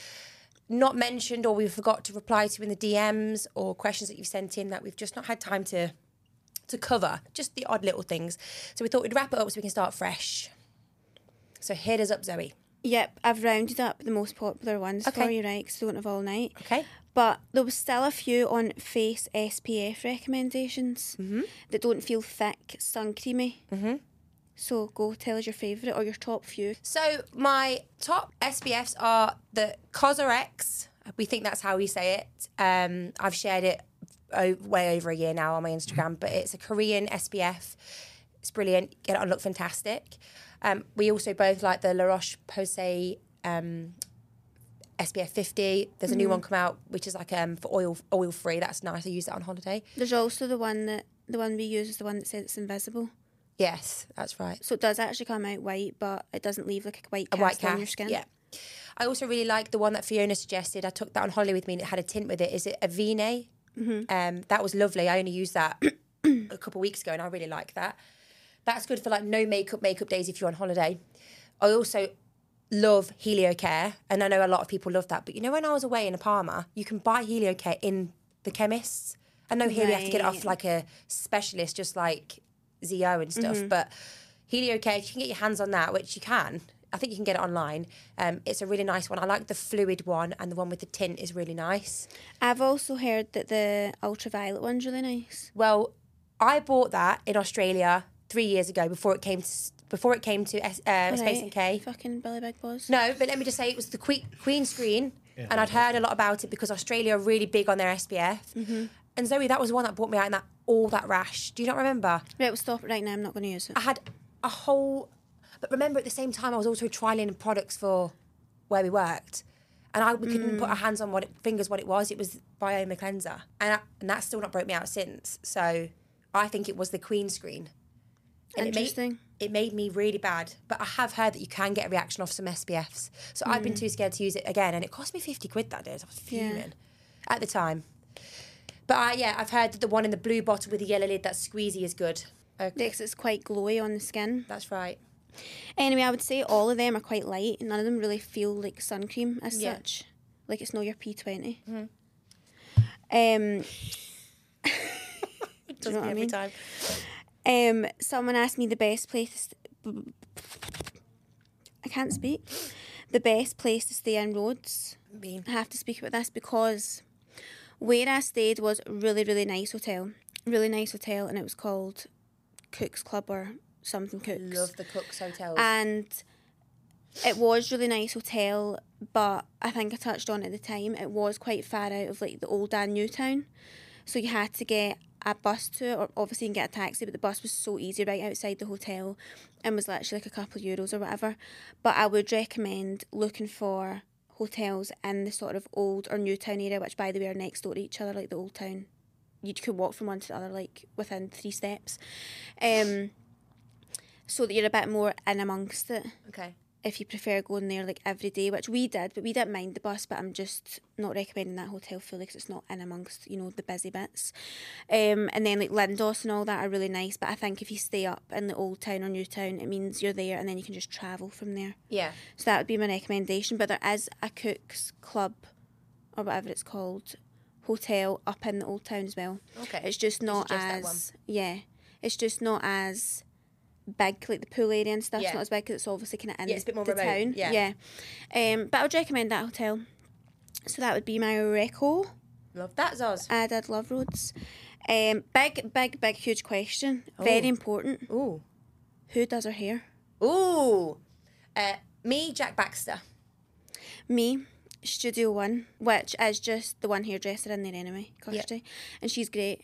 not mentioned or we forgot to reply to in the DMs or questions that you've sent in that we've just not had time to to cover. Just the odd little things. So we thought we'd wrap it up so we can start fresh. So hit us up, Zoe. Yep, I've rounded up the most popular ones for Okay. you, right? Because don't have all night. Okay. But there was still a few on face SPF recommendations Mm-hmm. that don't feel thick, sun creamy. Mm-hmm. So go tell us your favourite or your top few. So my top SPFs are the COSRX. We think that's how we say it. Um, I've shared it o- way over a year now on my Instagram, but it's a Korean SPF. It's brilliant. Get it on Look Fantastic. Um, we also both like the La Roche Posay um, SPF 50. There's a new one come out which is like um, for oil oil free. That's nice. I use that on holiday. There's also the one that the one we use is the one that says it's invisible. Yes, that's right. So it does actually come out white, but it doesn't leave like a white a cast on your skin. Yeah. I also really like the one that Fiona suggested. I took that on holiday with me and it had a tint with it. Is it Avene? Mm-hmm. Um, that was lovely. I only used that a couple of weeks ago and I really like that. That's good for like no makeup makeup days if you're on holiday. I also love HelioCare and I know a lot of people love that. But you know when I was away in Palma, you can buy HelioCare in the chemists. I know here you have to get it off like a specialist, just like ZO and stuff. But HelioCare, if you can get your hands on that, which you can, I think you can get it online. Um, it's a really nice one. I like the fluid one, and the one with the tint is really nice. I've also heard that the Ultra Violette one's really nice. Well, I bought that in Australia three years ago before it came to before it came to S- uh, Space Right. NK. Fucking Billy Big Boss. No, but let me just say it was the Queen, Queen screen, and I'd heard a lot about it because Australia are really big on their SPF. Mm-hmm. And Zoe, that was the one that brought me out in that all that rash. Do you not remember? Right, we'll stop right now. I'm not going to use it. I had a whole, but remember at the same time I was also trialing products for where we worked, and I we couldn't Mm. put our hands on what it, fingers what it was. It was Bioma cleanser, and I, and that's still not broke me out since. So I think it was the Queen screen. And Interesting. It made, it made me really bad, but I have heard that you can get a reaction off some SPFs. So I've been too scared to use it again, and it cost me fifty quid that day. I was Mm. Yeah. fuming at the time. But I, yeah, I've heard that the one in the blue bottle with the yellow lid, that squeezy, is good. Okay, Because it's quite glowy on the skin. that's right. Anyway, I would say all of them are quite light. None of them really feel like sun cream as Yeah. such. Like it's not your P20. Um, Does know me what I mean? time. Um, someone asked me the best place. I can't speak. The best place to stay in Rhodes. I have to speak about this because where I stayed was really, really nice hotel. Really nice hotel, and it was called Cook's Club or something Cook's. I love the Cooks hotels. and it was really nice hotel but i think i touched on it at the time it was quite far out of like the old and new town so you had to get a bus to it or obviously you can get a taxi but the bus was so easy right outside the hotel and was literally like a couple of euros or whatever. But i would recommend looking for hotels in the sort of old or new town area which by the way are next door to each other like the old town. You could walk from one to the other like within three steps. Um so that you're a bit more in amongst it. Okay. If you prefer going there like every day, which we did, but we didn't mind the bus. But I'm just not recommending that hotel fully because it's not in amongst you know the busy bits. Um, and then like Lindos and all that are really nice, but I think if you stay up in the old town or new town, it means you're there and then you can just travel from there. Yeah. So that would be my recommendation. But there is a Cook's Club or whatever it's called hotel up in the old town as well. Okay. It's just not that one. as yeah. It's just not as big like the pool area and stuff's Yeah. not as big because it's obviously kind of in Yeah, it's a bit more the remote, town. yeah. Um, but I would recommend that hotel. So that would be my reco. Love that, Zoz. I did love Rhodes. Um, big, big, big, huge question. Oh. Very important. Ooh. Who does her hair? Ooh. Uh, me, Jack Baxter. Me, Studio One, which is just the one hairdresser in there anyway, Yeah. Kirsty. And she's great.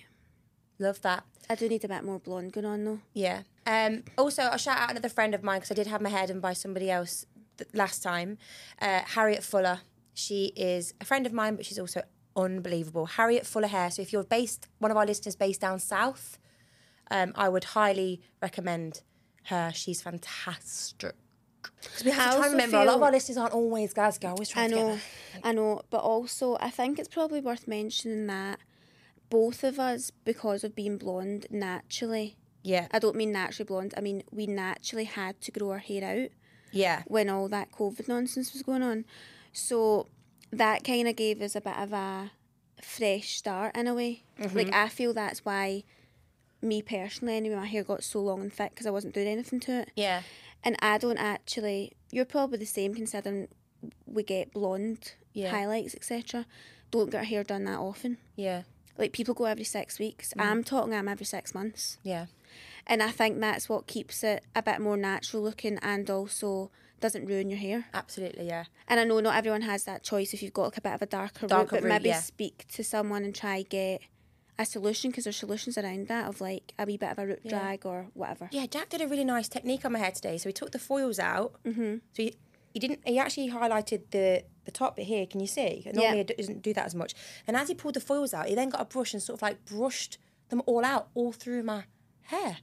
Love that. I do need a bit more blonde going on though. Yeah. Um, also, I'll shout out another friend of mine because I did have my hair done by somebody else th- last time. Uh, Harriet Fuller. She is a friend of mine, but she's also unbelievable. Harriet Fuller Hair. So if you're based, one of our listeners based down south, um, I would highly recommend her. She's fantastic. Because we have I to try also and remember, a lot of our listeners aren't always Glasgow. I always I know, I know, but also I think it's probably worth mentioning that both of us, because of being blonde naturally, Yeah. I don't mean naturally blonde, I mean we naturally had to grow our hair out Yeah. when all that COVID nonsense was going on. So that kind of gave us a bit of a fresh start in a way. Mm-hmm. Like I feel that's why me personally, anyway, my hair got so long and thick because I wasn't doing anything to it. Yeah. And I don't actually. You're probably the same considering we get blonde Yeah. highlights, etc. Don't get our hair done that often. Yeah. Like people go every six weeks. Mm. I'm talking. I'm every six months, Yeah. and I think that's what keeps it a bit more natural looking, and also doesn't ruin your hair. Absolutely. Yeah. And I know not everyone has that choice if you've got like a bit of a darker, Darker root, but root, maybe yeah. speak to someone and try get a solution because there's solutions around that of like a wee bit of a root drag or whatever. Yeah, Jack did a really nice technique on my hair today. So he took the foils out. Mm-hmm. So he, he didn't. He actually highlighted the the top bit here. Can you see? Normally Yeah. he doesn't do that as much. And as he pulled the foils out, he then got a brush and sort of like brushed them all out all through my hair.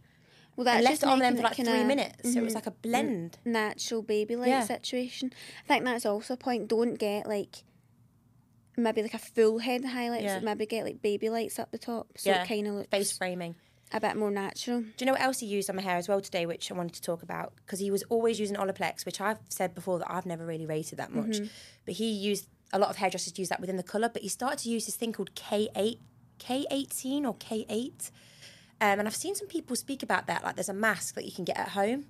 Well, that's and left it on them for like three uh, minutes. So it was mm-hmm. like a blend. natural baby light Yeah. situation. I think that's also a point. Don't get like maybe like a full head highlights. Yeah. Maybe get like baby lights up the top, so yeah, it kind of looks face framing. A bit more natural. Do you know what else he used on my hair as well today, which I wanted to talk about? Because he was always using Olaplex, which I've said before that I've never really rated that much. Mm-hmm. But he used a lot of hairdressers use that within the colour, but he started to use this thing called K8, K18 or K8. Um, and I've seen some people speak about that, like there's a mask that you can get at home.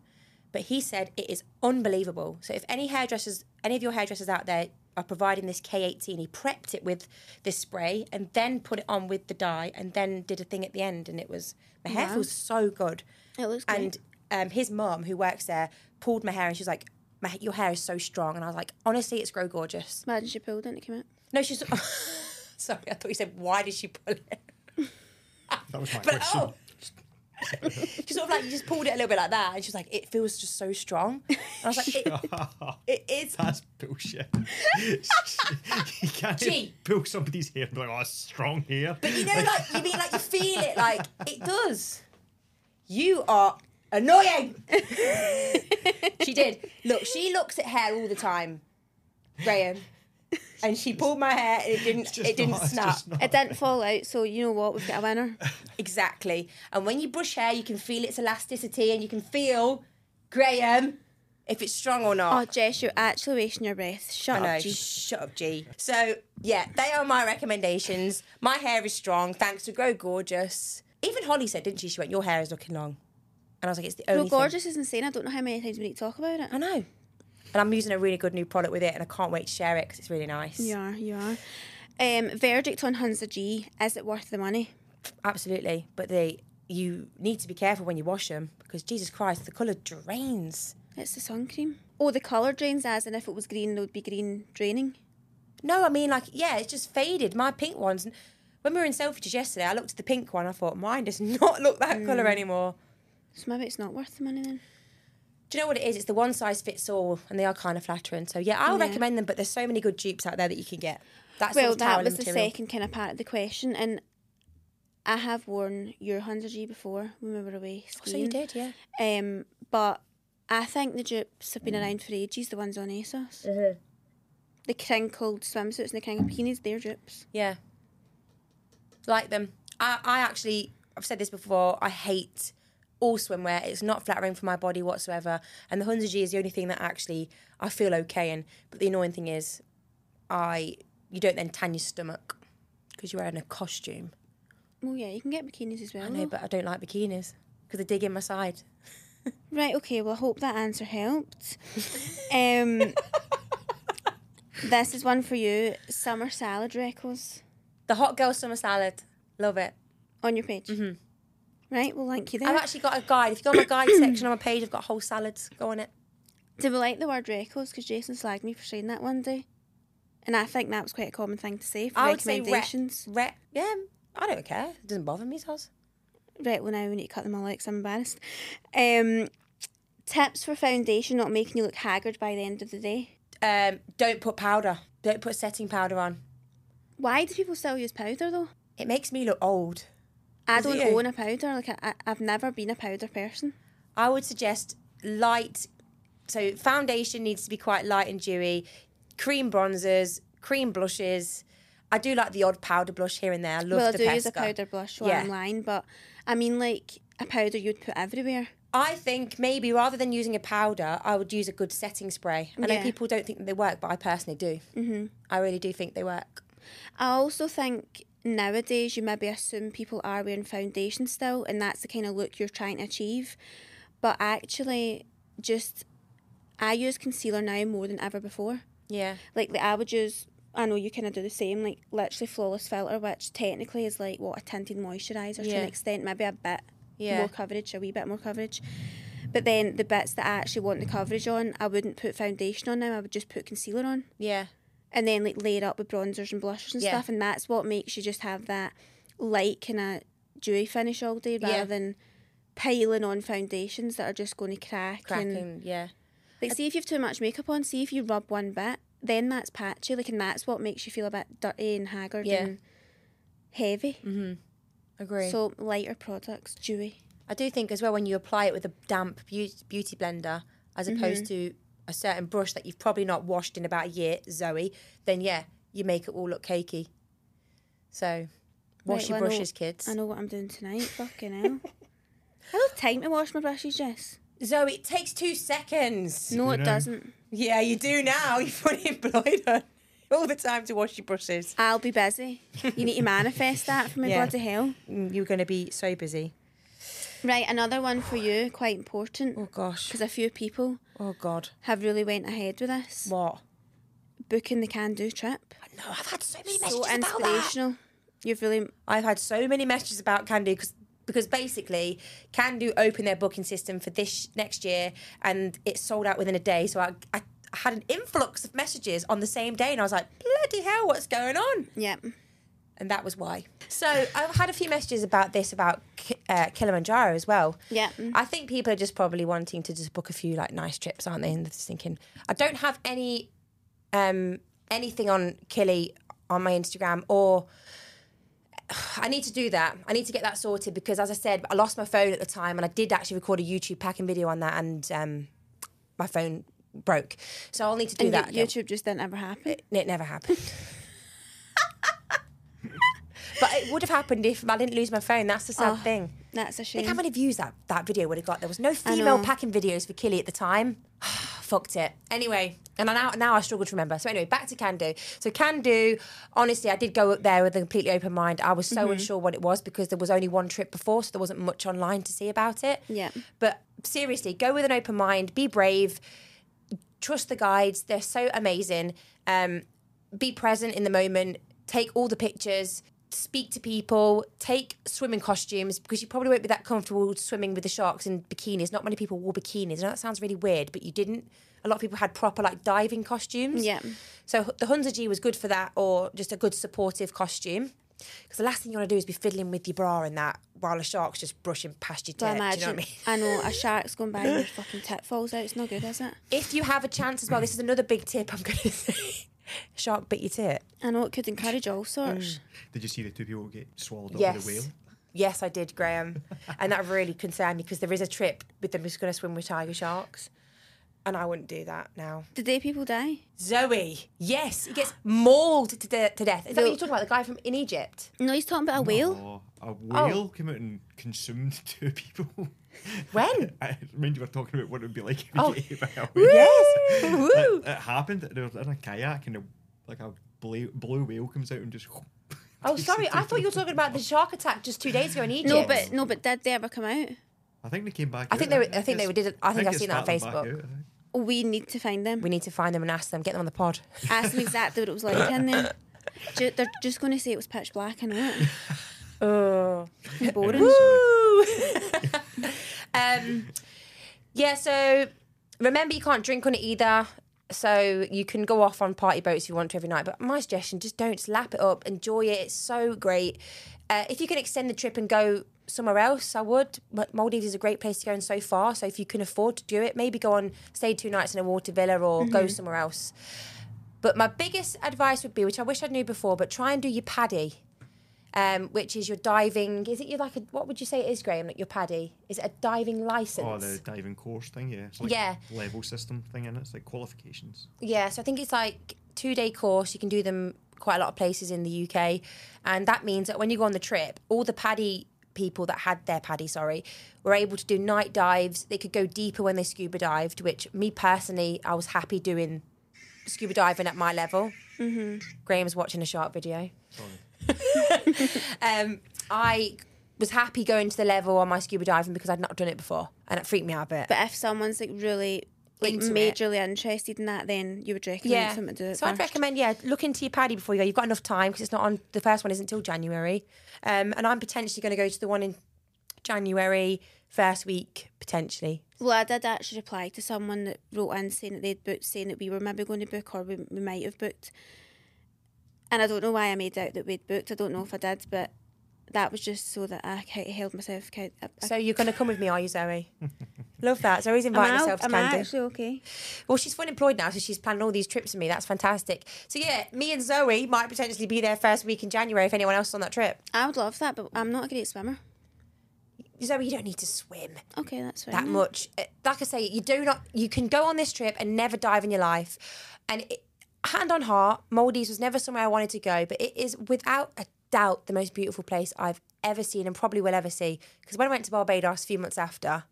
But he said it is unbelievable. So if any hairdressers, any of your hairdressers out there are providing this K18, he prepped it with this spray and then put it on with the dye and then did a thing at the end, and it was my hair feels so good. It looks great. And um, his mum, who works there, pulled my hair and she was like, my, "Your hair is so strong," and I was like, "Honestly, it's Grow Gorgeous." Imagine she pulled it and it came out. No, she's sorry. I thought you said, "Why did she pull it?" That was my But question. oh. she sort of like you just pulled it a little bit like that, and she was like, "It feels just so strong." And I was like, "It, it is." That's bullshit. you can't Gee. pull somebody's hair and be like, oh, strong hair. But you know, like you mean like you feel it, like it does. You are annoying. she did. Look, she looks at hair all the time, Graham, and she pulled my hair and it didn't. It didn't not- snap. It didn't fall out, so you know what? We've got a winner. Exactly. And when you brush hair, you can feel its elasticity, and you can feel, Graham, if it's strong or not. Oh. Jess, you're actually wasting your breath. Shut I know. up, G. Shut up, G. So yeah, they are my recommendations. My hair is strong, thanks to Grow Gorgeous. Even Holly said, didn't she? She went, "Your hair is looking long," and I was like, "It's the only thing." gorgeous is insane. I don't know how many times we need to talk about it. I know. And I'm using a really good new product with it, and I can't wait to share it because it's really nice. You are, you are. Um, verdict on Hunza G. Is it worth the money? Absolutely. But they, you need to be careful when you wash them because Jesus Christ, the colour drains. It's the sun cream. Oh, the colour drains as and if it was green, it would be green draining. No, I mean like yeah, it's just faded. My pink ones. When we were in Selfridges yesterday, I looked at the pink one. I thought mine does not look that colour anymore. So maybe it's not worth the money then. Do you know what it is? It's the one size fits all, and they are kind of flattering. So yeah, I'll Yeah. recommend them. But there's so many good dupes out there that you can get. That's well, that towel was the material. second kind of part of the question, and I have worn your Hunza G before when we were away Oh, So you did, yeah. Um, but I think the dupes have been around for ages. The ones on ASOS, Uh-huh. the crinkled swimsuits and the crinkled bikinis, they're dupes. Yeah. Like them. I, I actually, I've said this before, I hate all swimwear. It's not flattering for my body whatsoever. And the Hunza G is the only thing that actually I feel okay in. But the annoying thing is, I you don't then tan your stomach because you're wearing a costume. Well, yeah, you can get bikinis as well. I know, but I don't like bikinis because they dig in my side. Right, okay, well, I hope that answer helped. um, this is one for you summer salad records The hot girl summer salad, love it. on your page. Mm-hmm. Right, we'll link you there. I've actually got a guide. If you go on my guide section on my page, I've got whole salads. Go on it. Do we like the word records? Because Jason slagged me for saying that one day. And I think that was quite a common thing to say for I would say re- recommendations. re- yeah, I don't care. It doesn't bother me, Toz. Right, well, now we need to cut them all out 'cause I'm embarrassed. Um, tips for foundation not making you look haggard by the end of the day. Um, don't put powder. Don't put setting powder on. Why do people still use powder though? It makes me look old. I don't own a powder. Like I, I've never been a powder person. I would suggest light so foundation needs to be quite light and dewy. Cream bronzers, cream blushes. I do like the odd powder blush here and there. I love well, I the do use a powder blush while Yeah. I'm lying, but I mean, like a powder you'd put everywhere. I think maybe rather than using a powder, I would use a good setting spray. I know people don't think they work, but I personally do. Mm-hmm. I really do think they work. I also think nowadays you maybe assume people are wearing foundation still, and that's the kind of look you're trying to achieve. But actually, just I use concealer now more than ever before. Yeah. Like, the I would use. I know you kind of do the same, like literally flawless filter, which technically is like what a tinted moisturizer to an extent, maybe a bit Yeah. more coverage, a wee bit more coverage. But then the bits that I actually want the coverage on, I wouldn't put foundation on them. I would just put concealer on Yeah. And then like layer up with bronzers and blushes and Yeah. stuff, and that's what makes you just have that light kind of dewy finish all day, rather Yeah. than piling on foundations that are just going to crack. And, Cracking. Yeah. like, see if you've too much makeup on, see if you rub one bit, then that's patchy, like, and that's what makes you feel a bit dirty and haggard Yeah. and heavy. Mm-hmm. Agree. So lighter products, dewy. I do think as well when you apply it with a damp beauty, beauty blender as Mm-hmm. opposed to a certain brush that you've probably not washed in about a year, Zoe, then yeah, you make it all look cakey. So wash Right, your well, I know- brushes, kids. I know what I'm doing tonight. Fucking hell. I don't have time to wash my brushes, Jess. Zoe, it takes two seconds. No, do it now. doesn't. Yeah, you do now. You're fully employed on all the time to wash your brushes. I'll be busy. You need to manifest that for me, Yeah. bloody hell. Mm, You're going to be so busy. Right, another one for you, quite important, Oh gosh. because a few people Oh God. have really went ahead with this. What? Booking the can-do trip. No, I've had so many So messages about that. inspirational. You've really I've had so many messages about Candu because because basically Candu opened their booking system for this next year and it sold out within a day. So I, I had an influx of messages on the same day and I was like, bloody hell, what's going on? yeah. And that was why. So I've had a few messages about this about uh, Kilimanjaro as well. Yeah. I think people are just probably wanting to just book a few like nice trips, aren't they? And they're just thinking, I don't have any um anything on Killy on my Instagram or I need to do that. I need to get that sorted because, as I said, I lost my phone at the time, and I did actually record a YouTube packing video on that, and um, my phone broke. So I'll need to do And that. y- again. YouTube just didn't ever happen. It never happened. but it would have happened if I didn't lose my phone. That's the sad Oh, thing. That's a shame. Think how many views that, that video would have got. There was no female packing videos for Killy at the time. Fucked it. Anyway, and I now now I struggle to remember. So anyway, back to Can Do. So Can Do, honestly, I did go up there with a completely open mind. I was so Mm-hmm. unsure what it was because there was only one trip before, so there wasn't much online to see about it. Yeah. But seriously, go with an open mind. Be brave. Trust the guides. They're so amazing. Um, be present in the moment. Take all the pictures. Speak to people. Take swimming costumes because you probably won't be that comfortable swimming with the sharks in bikinis. Not many people wore bikinis. I know that sounds really weird, but you didn't. A lot of people had proper like diving costumes. Yeah. So the Hunza G was good for that, or just a good supportive costume. Because the last thing you want to do is be fiddling with your bra and that while a shark's just brushing past your But tit. Do you know what I mean? I know a shark's going by and your fucking tit falls out. It's no good, is it? If you have a chance as well, this is another big tip I'm going to say. Shark bit your tit. I know it could encourage all sorts. Mm. Did you see the two people get swallowed up Yes. with a whale? Yes, I did, Graham. and that really concerned me because there is a trip with them who's going to swim with tiger sharks. And I wouldn't do that now. Did they people die? Zoe, yes, he gets mauled to, de- to death. Is that what you're talking about? The guy from in Egypt? No, he's talking about a whale. Oh, a whale came out and consumed two people. When? I mean, you were talking about what it would be like if you Oh. get hit by a whale. Yes. It, Woo. it happened. They were in a kayak and a, like a blue, blue whale comes out and just. Oh, sorry. I thought you were talking about the shark attack just two days ago in Egypt. No, but no, but did they ever come out? I think they came back. I out, think they were- I think they it's- were- did it- I think I've seen that on Facebook. out, oh, We need to find them. we need to find them and ask them, get them on the pod. Ask them exactly what it was like in there. Ju- They're just going to say it was pitch black. and know it. Oh. Boring. Um, yeah, so remember you can't drink on it either. So you can go off on party boats if you want to every night. But my suggestion, just don't slap it up. Enjoy it. It's so great. Uh, if you can extend the trip and go somewhere else, I would. But Maldives is a great place to go and so far. So if you can afford to do it, maybe go on, stay two nights in a water villa or go somewhere else. But my biggest advice would be, which I wish I knew before, but try and do your PADI. Um, which is your diving. Is it your like a what would you say it is, Graham? Like your PADI? Is it a diving license? Oh, the diving course thing, yeah. It's like Yeah. level system thing in it. It's like qualifications. Yeah, so I think it's like two day course. You can do them quite a lot of places in the UK, and that means that when you go on the trip, all the PADI people that had their PADI, sorry, were able to do night dives. They could go deeper when they scuba dived, which me personally, I was happy doing scuba diving at my level. Mm-hmm. Graham's watching a shark video. um, I was happy going to the level on my scuba diving because I'd not done it before, and it freaked me out a bit. But if someone's like really like Into it. majorly interested in that, then you would recommend to do it. So I'd recommend, yeah, look into your PADI before you go. You've got enough time because it's not on. The first one isn't until January, um, and I'm potentially going to go to the one in January first week potentially. Well, I did actually reply to someone that wrote in saying that they'd booked, saying that we were maybe going to book or we, we might have booked. And I don't know why I made out that we'd booked. I don't know if I did, but that was just so that I ca- held myself. I- I- So you're going to come with me, are you, Zoe? Love that. Zoe's inviting am I, herself to am I Camden. actually okay? Well, she's full employed now, so she's planning all these trips with me. That's fantastic. So yeah, me and Zoe might potentially be there first week in January if anyone else is on that trip. I would love that, but I'm not a great swimmer. Zoe, you don't need to swim. Okay, that's fine. that much. Uh, Like I say, you do not. You can go on this trip and never dive in your life. And it, hand on heart, Maldives was never somewhere I wanted to go, but it is without a doubt the most beautiful place I've ever seen and probably will ever see. Because when I went to Barbados a few months after,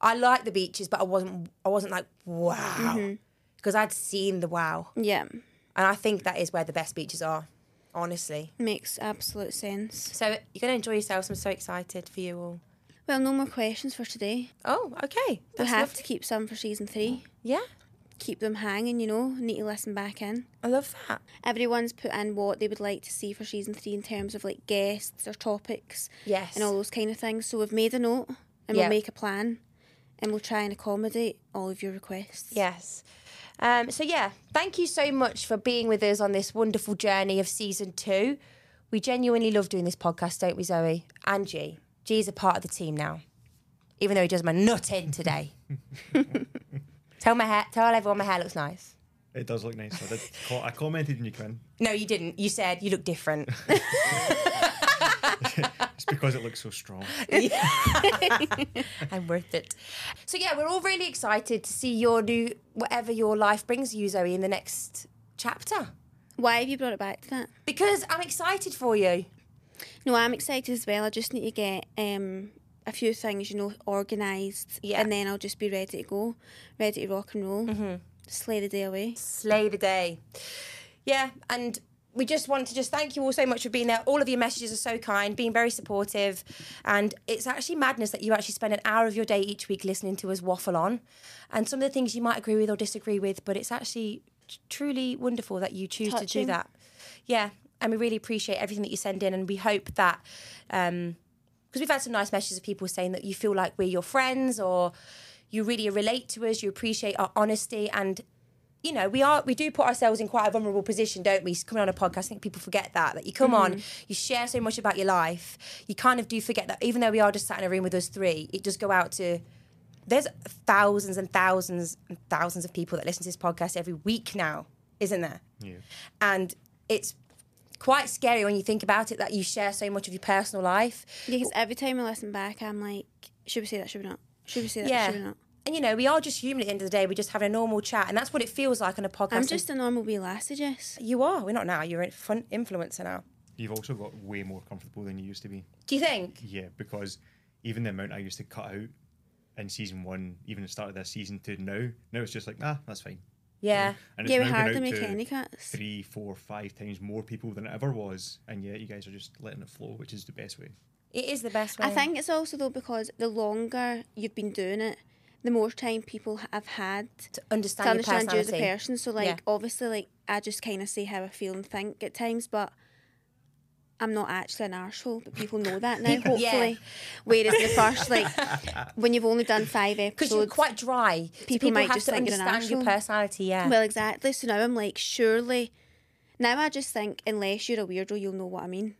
I liked the beaches, but I wasn't. I wasn't like wow, mm-hmm. because I'd seen the wow, Yeah, and I think that is where the best beaches are. Honestly, makes absolute sense. so you're gonna enjoy yourselves. I'm so excited for you all. Well, no more questions for today. Oh, okay. We That's have lovely. to keep some for season three. Yeah, Keep them hanging, you know. Need to listen back in. I love that. Everyone's put in what they would like to see for season three in terms of like guests or topics Yes. and all those kind of things. So we've made a note and Yeah. we'll make a plan and we'll try and accommodate all of your requests. Yes. Um, so yeah, thank you so much for being with us on this wonderful journey of season two. We genuinely love doing this podcast, don't we, Zoe? And G. G's a part of the team now, even though he does my nut in today. tell my hair, tell everyone my hair looks nice. It does look nice. I did. Co- I commented when you can. No, you didn't. You said you look different. It's because it looks so strong. I'm worth it. So yeah, we're all really excited to see your new whatever your life brings you, Zoe, in the next chapter. Why have you brought it back to that? Because I'm excited for you. No, I'm excited as well. I just need to get um, a few things, you know, organised. Yeah. And then I'll just be ready to go, ready to rock and roll. Mm-hmm. Slay the day away. slay the day. Yeah, and we just want to just thank you all so much for being there. All of your messages are so kind, being very supportive, and it's actually madness that you actually spend an hour of your day each week listening to us waffle on, and some of the things you might agree with or disagree with, but it's actually truly wonderful that you choose to do that. Yeah, and we really appreciate everything that you send in, and we hope that. Um, because we've had some nice messages of people saying that you feel like we're your friends or you really relate to us, you appreciate our honesty and you know, we are we do put ourselves in quite a vulnerable position, don't we? Coming on a podcast, I think people forget that. That you come on, mm-hmm. you share so much about your life, you kind of do forget that even though we are just sat in a room with us three, it does go out to there's thousands and thousands and thousands of people that listen to this podcast every week now, isn't there? Yeah. And it's quite scary when you think about it that you share so much of your personal life. Because every time I listen back, I'm like, should we say that? Should we not? Should we say that? Yeah. Should we not? And you know, we are just human at the end of the day. We're just having a normal chat, and that's what it feels like on a podcast. I'm just a normal wee lassie, Jess. You are. We're not now. You're a fun influencer now. You've also got way more comfortable than you used to be. Do you think? Yeah, because even the amount I used to cut out in season one, even the start of this season to now, now it's just like, ah, that's fine. Yeah. Um, and Yeah, we now gone hardly out make any cuts. Three, four, five times more people than it ever was, and yet you guys are just letting it flow, which is the best way. It is the best way. I think it's also though because the longer you've been doing it, the more time people have had to understand, to your understand you as a person. So like Yeah. obviously like I just kind of say how I feel and think at times, but I'm not actually an arsehole, but people know that now, hopefully. Yeah. Whereas the first, like, when you've only done five episodes. Because you're quite dry. So people might have just to think you're an understand your personality. Yeah. well, exactly. So now I'm like, surely, now I just think unless you're a weirdo, you'll know what I mean.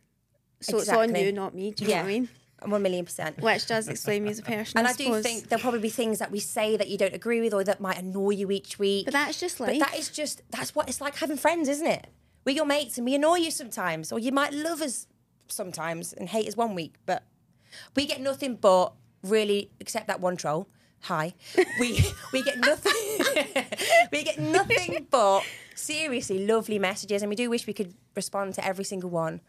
So it's on you, not me. Do you know what I mean? One million percent. Which does explain me as a person. and I, I do suppose. think there'll probably be things that we say that you don't agree with or that might annoy you each week. But that's just But life. that is just that's what it's like having friends, isn't it? We're your mates and we annoy you sometimes, or you might love us sometimes, and hate us one week. But we get nothing but really, except that one troll. Hi, we we get nothing. we get nothing but seriously lovely messages, and we do wish we could respond to every single one.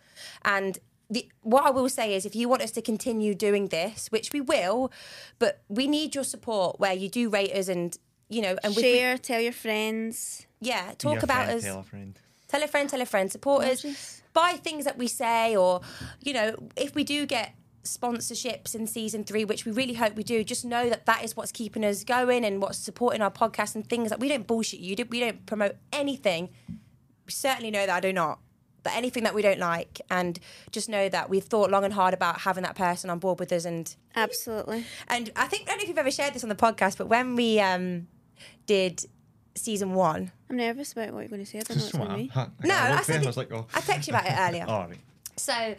And the, what I will say is, if you want us to continue doing this, which we will, but we need your support where you do rate us and you know and we- Share, tell your friends. yeah, talk Your about friend, us. Tell a friend. Tell a friend, support us. Buy things that we say, or, you know, if we do get sponsorships in season three, which we really hope we do, just know that that is what's keeping us going and what's supporting our podcast and things that we don't bullshit you. We don't promote anything. We certainly know that I do not. But anything that we don't like, and just know that we've thought long and hard about having that person on board with us. And Absolutely. and I think I don't know if you've ever shared this on the podcast, but when we um, did season one, I'm nervous about what you're going to say. I don't know what's going to be. No, I, I said there it- I was like, oh, I texted you about it earlier. all right. So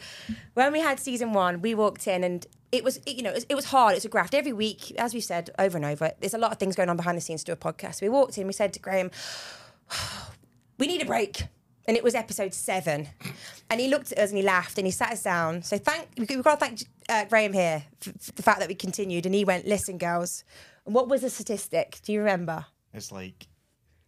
when we had season one, we walked in and it was, you know, it was, it was hard. It's a graft every week, as we said over and over. There's a lot of things going on behind the scenes to do a podcast. We walked in, we said to Graham, "We need a break," and it was episode seven. And he looked at us and he laughed and he sat us down. So thank we've got to thank uh, Graham here for, for the fact that we continued. And he went, "Listen, girls, what was the statistic? Do you remember?" It's like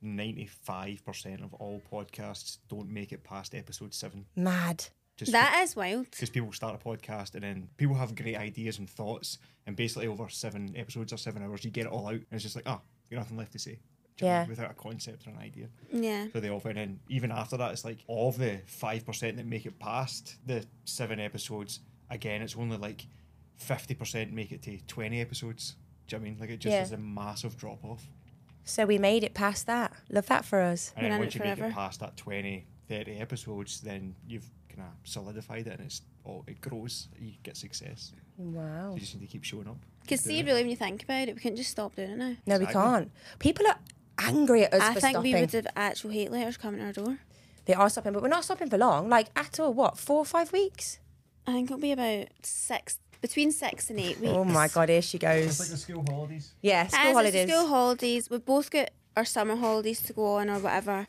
95% of all podcasts don't make it past episode seven. Mad. Just That is wild. because people start a podcast and then people have great ideas and thoughts, and basically over seven episodes or seven hours, you get it all out, and it's just like, ah, you got nothing left to say. Do you know what I Yeah. Without a concept or an idea. Yeah. So they all and then even after that, it's like all of the five percent that make it past the seven episodes. Again, it's only like fifty percent make it to twenty episodes. Do you know what I mean? Like it just Yeah. is a massive drop off. So we made it past that. Love that for us. And Been then once it you make forever. it past that 20, 30 episodes, then you've kind of solidified it and it's all it grows. You get success. Wow. You just need to keep showing up. Because see, doing it. really, when you think about it, we couldn't just stop doing it now. No, we Exactly. can't. People are angry at us I for think stopping. we would have actual hate letters coming to our door. They are stopping, but we're not stopping for long. Like at all. What? Four or five weeks? I think it'll be about six, between six and eight oh weeks. Oh my god, here she goes. Like the school holidays. yeah, school As it's holidays. school holidays, we've both got our summer holidays to go on or whatever.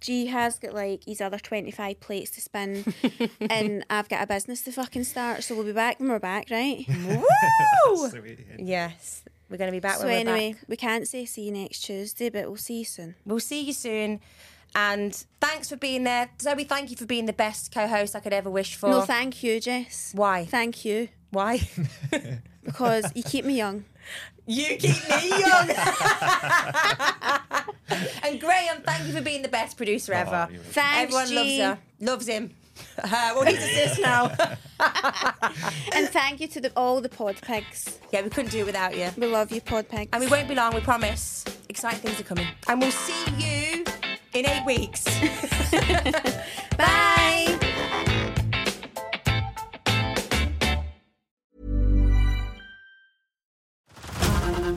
G has got like his other 25 plates to spin, and I've got a business to fucking start. So we'll be back when we're back, right? Woo! So yes, we're going to be back so when we're anyway, back. we can't say see you next Tuesday, but we'll see you soon. We'll see you soon. And thanks for being there. Zoe, thank you for being the best co host I could ever wish for. No, thank you, Jess. Why? Thank you Why? because you keep me young. you keep me young. and Graham, thank you for being the best producer oh, ever. you're. Thanks, Everyone loves her. Loves him. Her. Uh, well, he's a sis now. And thank you to the, all the pod pigs. yeah, we couldn't do it without you. We love you, pod pigs. And we won't be long, we promise. Exciting things are coming. And we'll see you in eight weeks.